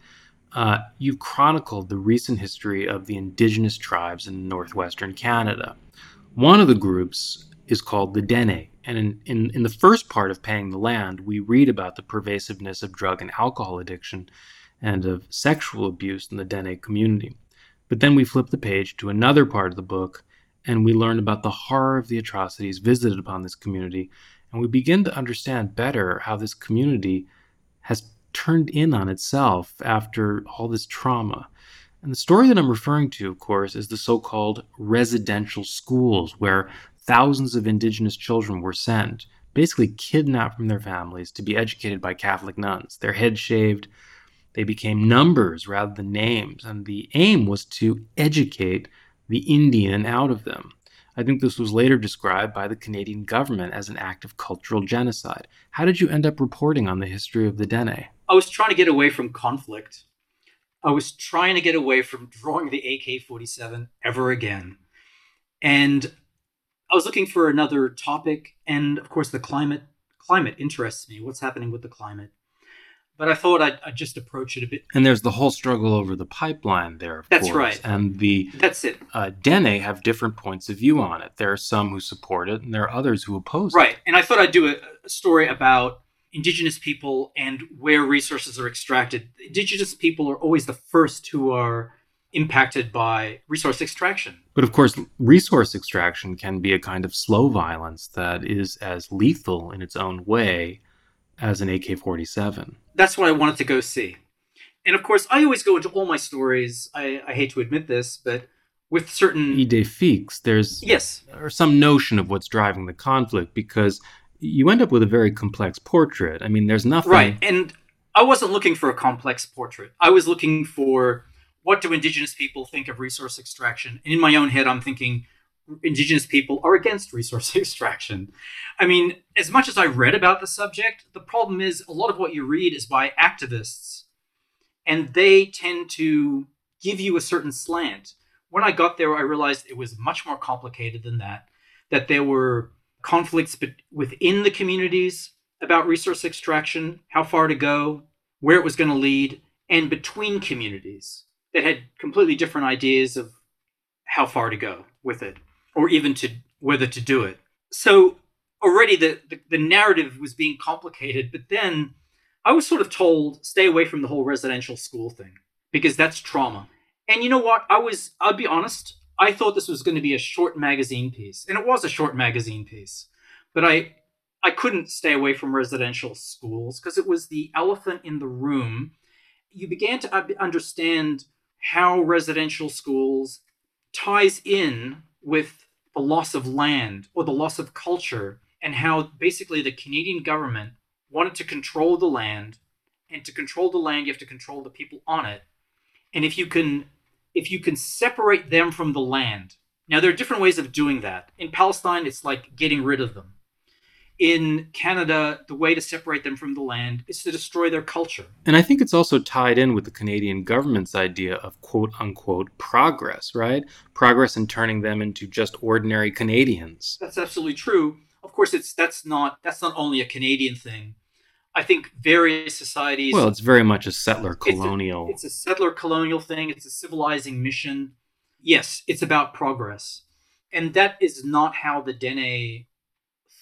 uh, you've chronicled the recent history of the indigenous tribes in northwestern Canada. One of the groups is called the Dene. And in, in, in the first part of Paying the Land, we read about the pervasiveness of drug and alcohol addiction and of sexual abuse in the Dene community. But then we flip the page to another part of the book and we learn about the horror of the atrocities visited upon this community, and we begin to understand better how this community has turned in on itself after all this trauma. And the story that I'm referring to, of course, is the so called residential schools where thousands of indigenous children were sent, basically kidnapped from their families to be educated by Catholic nuns. Their heads shaved, they became numbers rather than names, and the aim was to educate the Indian out of them. I think this was later described by the Canadian government as an act of cultural genocide. How did you end up reporting on the history of the Dene? I was trying to get away from conflict. I was trying to get away from drawing the AK 47 ever again. And I was looking for another topic. And of course, the climate climate interests me. What's happening with the climate? but I thought I'd, I'd just approach it a bit. And there's the whole struggle over the pipeline there. Of That's course. right. And the That's it. uh, Dene have different points of view on it. There are some who support it, and there are others who oppose it. Right. And I thought I'd do a, a story about indigenous people and where resources are extracted. Indigenous people are always the first who are impacted by resource extraction. But of course, resource extraction can be a kind of slow violence that is as lethal in its own way as an AK 47. That's what I wanted to go see. And of course, I always go into all my stories. I, I hate to admit this, but with certain. Idée fixe, there's Yes. or some notion of what's driving the conflict because you end up with a very complex portrait. I mean, there's nothing. Right. And I wasn't looking for a complex portrait. I was looking for what do indigenous people think of resource extraction? And in my own head, I'm thinking indigenous people are against resource [laughs] extraction. I mean, as much as I read about the subject, the problem is a lot of what you read is by activists, and they tend to give you a certain slant. When I got there, I realized it was much more complicated than that, that there were conflicts within the communities about resource extraction, how far to go, where it was going to lead, and between communities that had completely different ideas of how far to go with it, or even to whether to do it. So already the, the, the narrative was being complicated, but then I was sort of told stay away from the whole residential school thing because that's trauma. And you know what? I was, I'll be honest, I thought this was going to be a short magazine piece, and it was a short magazine piece, but I I couldn't stay away from residential schools because it was the elephant in the room. You began to understand how residential schools ties in with the loss of land or the loss of culture and how basically the Canadian government wanted to control the land and to control the land you have to control the people on it and if you can if you can separate them from the land. Now there are different ways of doing that. In palestine it's like getting rid of them. In canada the way to separate them from the land is to destroy their culture. And I think it's also tied in with the Canadian government's idea of quote unquote progress, right? Progress in turning them into just ordinary Canadians. that's absolutely true. Of course it's that's not that's not only a canadian thing i think various societies Well, it's very much a settler It's a- colonial. It's a settler colonial thing. It's a civilizing mission. Yes, it's about progress. And that is not how the Dene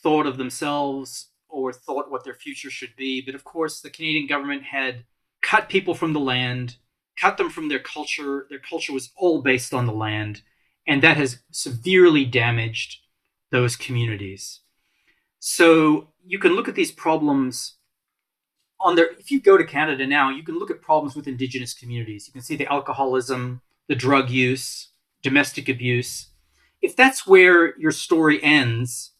thought of themselves or thought what their future should be. But of course, the Canadian government had cut people from the land, cut them from their culture. Their culture was all based on the land. And that has severely damaged those communities. So you can look at these problems on if you go to Canada now, you can look at problems with indigenous communities. You can see the alcoholism, the drug use, domestic abuse. If that's where your story ends,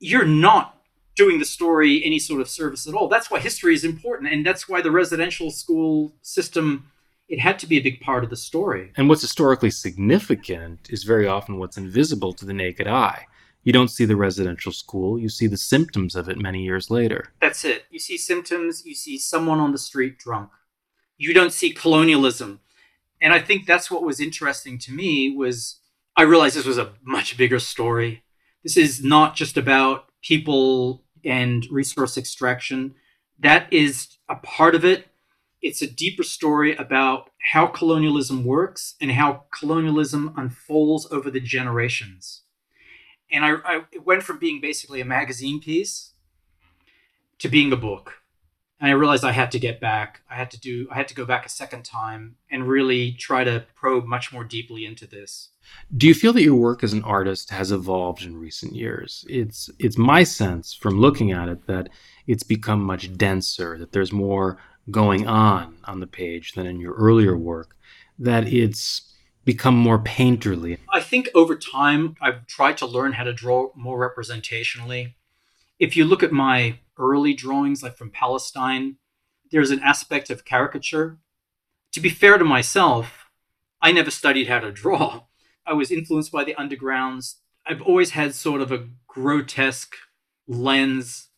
you're not doing the story any sort of service at all. That's why history is important and that's why the residential school system it had to be a big part of the story. And what's historically significant is very often what's invisible to the naked eye. You don't see the residential school, you see the symptoms of it many years later. That's it. You see symptoms, you see someone on the street drunk. You don't see colonialism. And I think that's what was interesting to me was I realized this was a much bigger story. This is not just about people and resource extraction. That is a part of it. It's a deeper story about how colonialism works and how colonialism unfolds over the generations. And I, I it went from being basically a magazine piece to being a book. And I realized I had to get back. I had to do I had to go back a second time and really try to probe much more deeply into this. Do you feel that your work as an artist has evolved in recent years? It's it's my sense from looking at it that it's become much denser, that there's more going on on the page than in your earlier work, that it's become more painterly. I think over time I've tried to learn how to draw more representationally. If you look at my early drawings like from Palestine, there's an aspect of caricature. To be fair to myself, I never studied how to draw. [laughs] I was influenced by the undergrounds. I've always had sort of a grotesque lens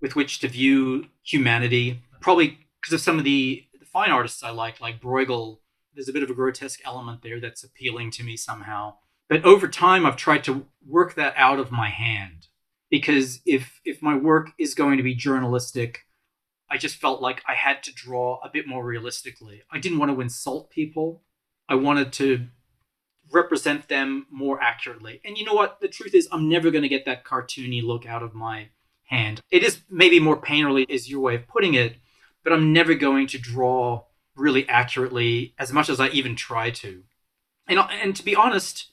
with which to view humanity, probably because of some of the, fine artists I like, like Bruegel. There's a bit of a grotesque element there that's appealing to me somehow. But over time, I've tried to work that out of my hand because if if my work is going to be journalistic, I just felt like I had to draw a bit more realistically. I didn't want to insult people. I wanted to represent them more accurately. And you know what? The truth is, I'm never going to get that cartoony look out of my hand. It is maybe more painterly, is your way of putting it, but I'm never going to draw really accurately as much as I even try to. And, and to be honest,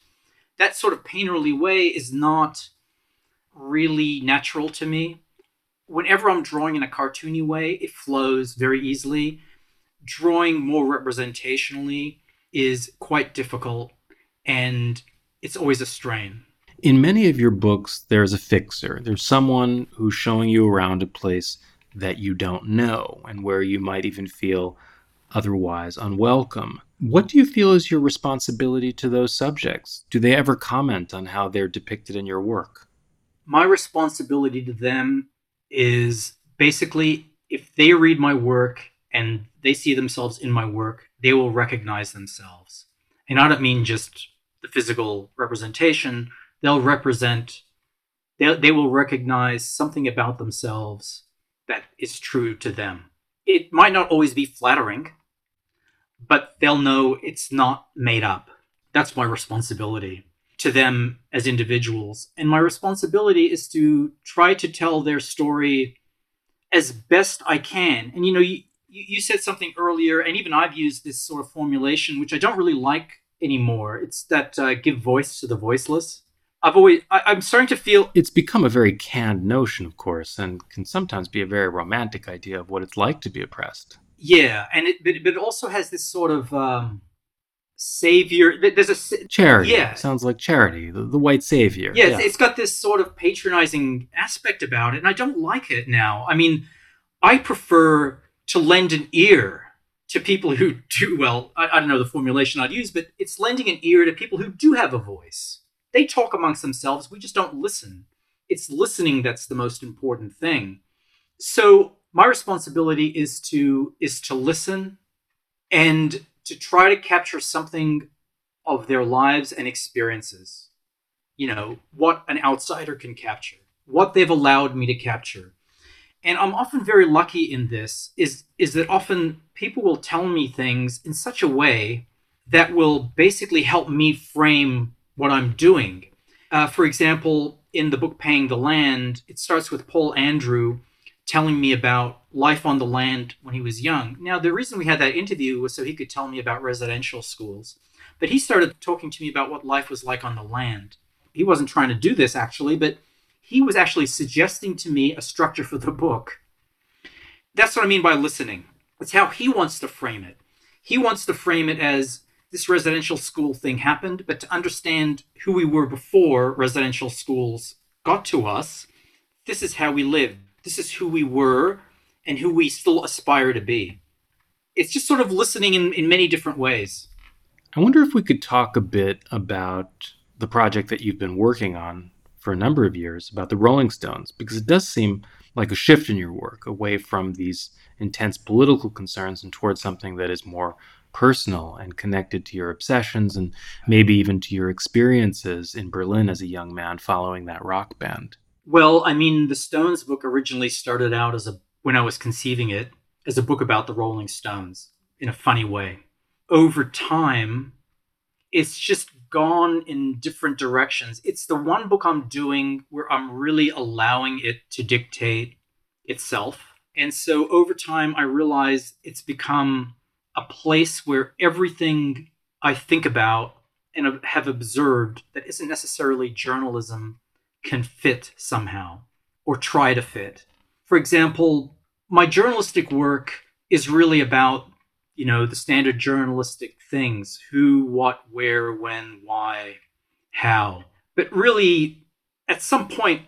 that sort of painterly way is not really natural to me. Whenever I'm drawing in a cartoony way, it flows very easily. Drawing more representationally is quite difficult and it's always a strain. In many of your books, there's a fixer. There's someone who's showing you around a place that you don't know and where you might even feel otherwise unwelcome. What do you feel is your responsibility to those subjects? Do they ever comment on how they're depicted in your work? My responsibility to them is basically if they read my work and they see themselves in my work, they will recognize themselves. And I don't mean just the physical representation, they'll represent, they, they will recognize something about themselves that is true to them. It might not always be flattering, but they'll know it's not made up. That's my responsibility to them as individuals. And my responsibility is to try to tell their story as best I can. And you know, you, you said something earlier, and even I've used this sort of formulation, which I don't really like anymore. It's that uh, give voice to the voiceless. I've always, I, am starting to feel. It's become a very canned notion, of course, and can sometimes be a very romantic idea of what it's like to be oppressed. Yeah, and it, but, but it also has this sort of um, savior. There's a charity. Yeah, sounds like charity. The, the white savior. Yeah, yeah. It's, got this sort of patronizing aspect about it, and I don't like it now. I mean, I prefer to lend an ear to people who [laughs] do well. I, I don't know the formulation I'd use, but it's lending an ear to people who do have a voice. They talk amongst themselves. We just don't listen. It's listening that's the most important thing. So my responsibility is to is to listen and to try to capture something of their lives and experiences. You know, what an outsider can capture, what they've allowed me to capture. And I'm often very lucky in this is is that often people will tell me things in such a way that will basically help me frame what I'm doing. Uh, for example, in the book Paying the Land, it starts with Paul Andrew telling me about life on the land when he was young. Now, the reason we had that interview was so he could tell me about residential schools. But he started talking to me about what life was like on the land. He wasn't trying to do this actually, but he was actually suggesting to me a structure for the book. That's what I mean by listening. It's how he wants to frame it. He wants to frame it as this residential school thing happened, but to understand who we were before residential schools got to us, this is how we lived. This is who we were and who we still aspire to be. It's just sort of listening in, in many different ways. I wonder if we could talk a bit about the project that you've been working on for a number of years about the Rolling Stones, because it does seem like a shift in your work away from these intense political concerns and towards something that is more personal and connected to your obsessions and maybe even to your experiences in Berlin as a young man following that rock band. Well, I mean, the Stones book originally started out as a when I was conceiving it as a book about the Rolling Stones in a funny way. Over time, it's just gone in different directions. It's the one book I'm doing where I'm really allowing it to dictate itself. And so over time, I realize it's become a place where everything I think about and have observed that isn't necessarily journalism can fit somehow or try to fit. For example, my journalistic work is really about, you know, the standard journalistic things who, what, where, when, why, how. But really, at some point,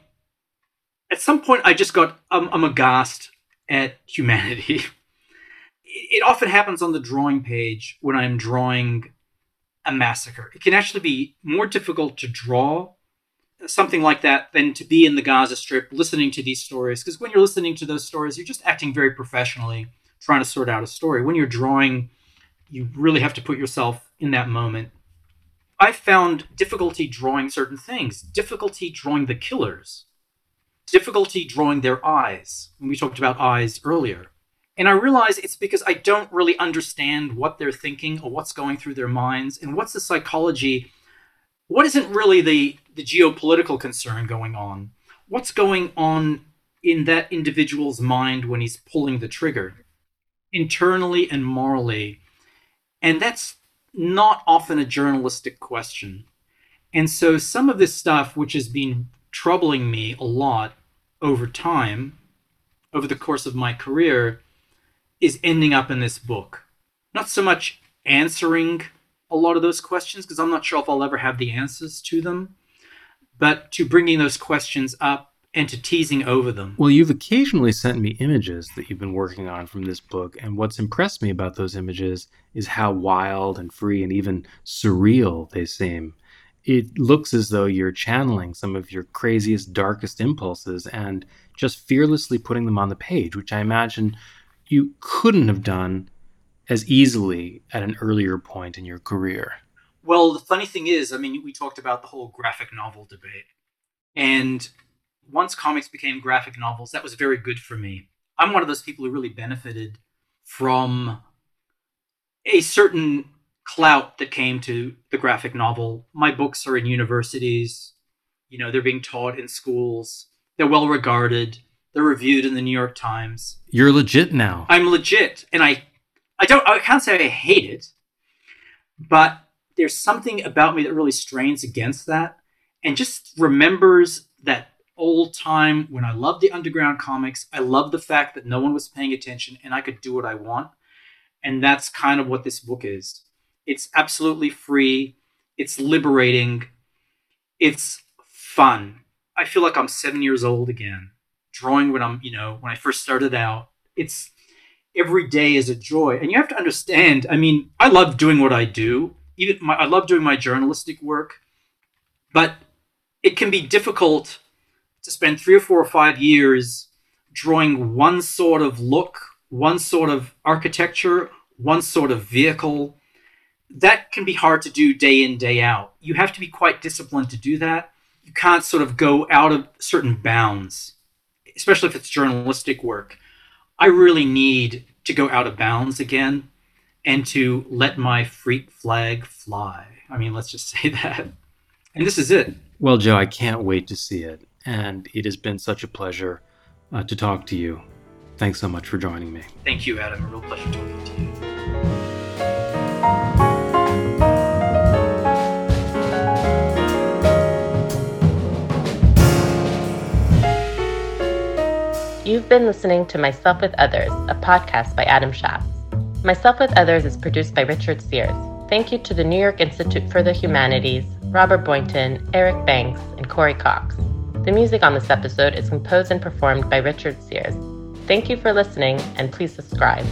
at some point, I just got, I'm, I'm aghast at humanity. [laughs] it often happens on the drawing page when I'm drawing a massacre. It can actually be more difficult to draw something like that than to be in the Gaza Strip listening to these stories. Because when you're listening to those stories, you're just acting very professionally, trying to sort out a story. When you're drawing, you really have to put yourself in that moment. I found difficulty drawing certain things, difficulty drawing the killers, difficulty drawing their eyes. When We talked about eyes earlier And I realize it's because I don't really understand what they're thinking or what's going through their minds and what's the psychology. What isn't really the, the geopolitical concern going on? What's going on in that individual's mind when he's pulling the trigger, internally and morally? And that's not often a journalistic question. And so some of this stuff, which has been troubling me a lot over time, over the course of my career, is ending up in this book. Not so much answering a lot of those questions, because I'm not sure if I'll ever have the answers to them, but to bringing those questions up and to teasing over them. Well, you've occasionally sent me images that you've been working on from this book, and what's impressed me about those images is how wild and free and even surreal they seem. It looks as though you're channeling some of your craziest, darkest impulses and just fearlessly putting them on the page, which I imagine you couldn't have done as easily at an earlier point in your career. Well, the funny thing is, I mean, we talked about the whole graphic novel debate. And once comics became graphic novels, that was very good for me. I'm one of those people who really benefited from a certain clout that came to the graphic novel. My books are in universities, you know, they're being taught in schools, they're well regarded. They're reviewed in the New York Times. You're legit now. I'm legit, and I, I don't, I can't say I hate it, but there's something about me that really strains against that, and just remembers that old time when I loved the underground comics. I loved the fact that no one was paying attention, and I could do what I want, and that's kind of what this book is. It's absolutely free. It's liberating. It's fun. I feel like I'm seven years old again drawing when I'm, you know, when I first started out. It's every day is a joy. And you have to understand, I mean, I love doing what I do. Even my, I love doing my journalistic work, but it can be difficult to spend three or four or five years drawing one sort of look, one sort of architecture, one sort of vehicle. That can be hard to do day in, day out. You have to be quite disciplined to do that. You can't sort of go out of certain bounds especially if it's journalistic work, I really need to go out of bounds again and to let my freak flag fly. I mean, let's just [laughs] say that. And this is it. Well, Joe, I can't wait to see it. And it has been such a pleasure uh, to talk to you. Thanks so much for joining me. Thank you, Adam. A real pleasure talking to you. You've been listening to Myself with Others, a podcast by Adam Shatz. Myself with Others is produced by Richard Sears. Thank you to the New York Institute for the Humanities, Robert Boynton, Eric Banks, and Corey Cox. The music on this episode is composed and performed by Richard Sears. Thank you for listening, and please subscribe.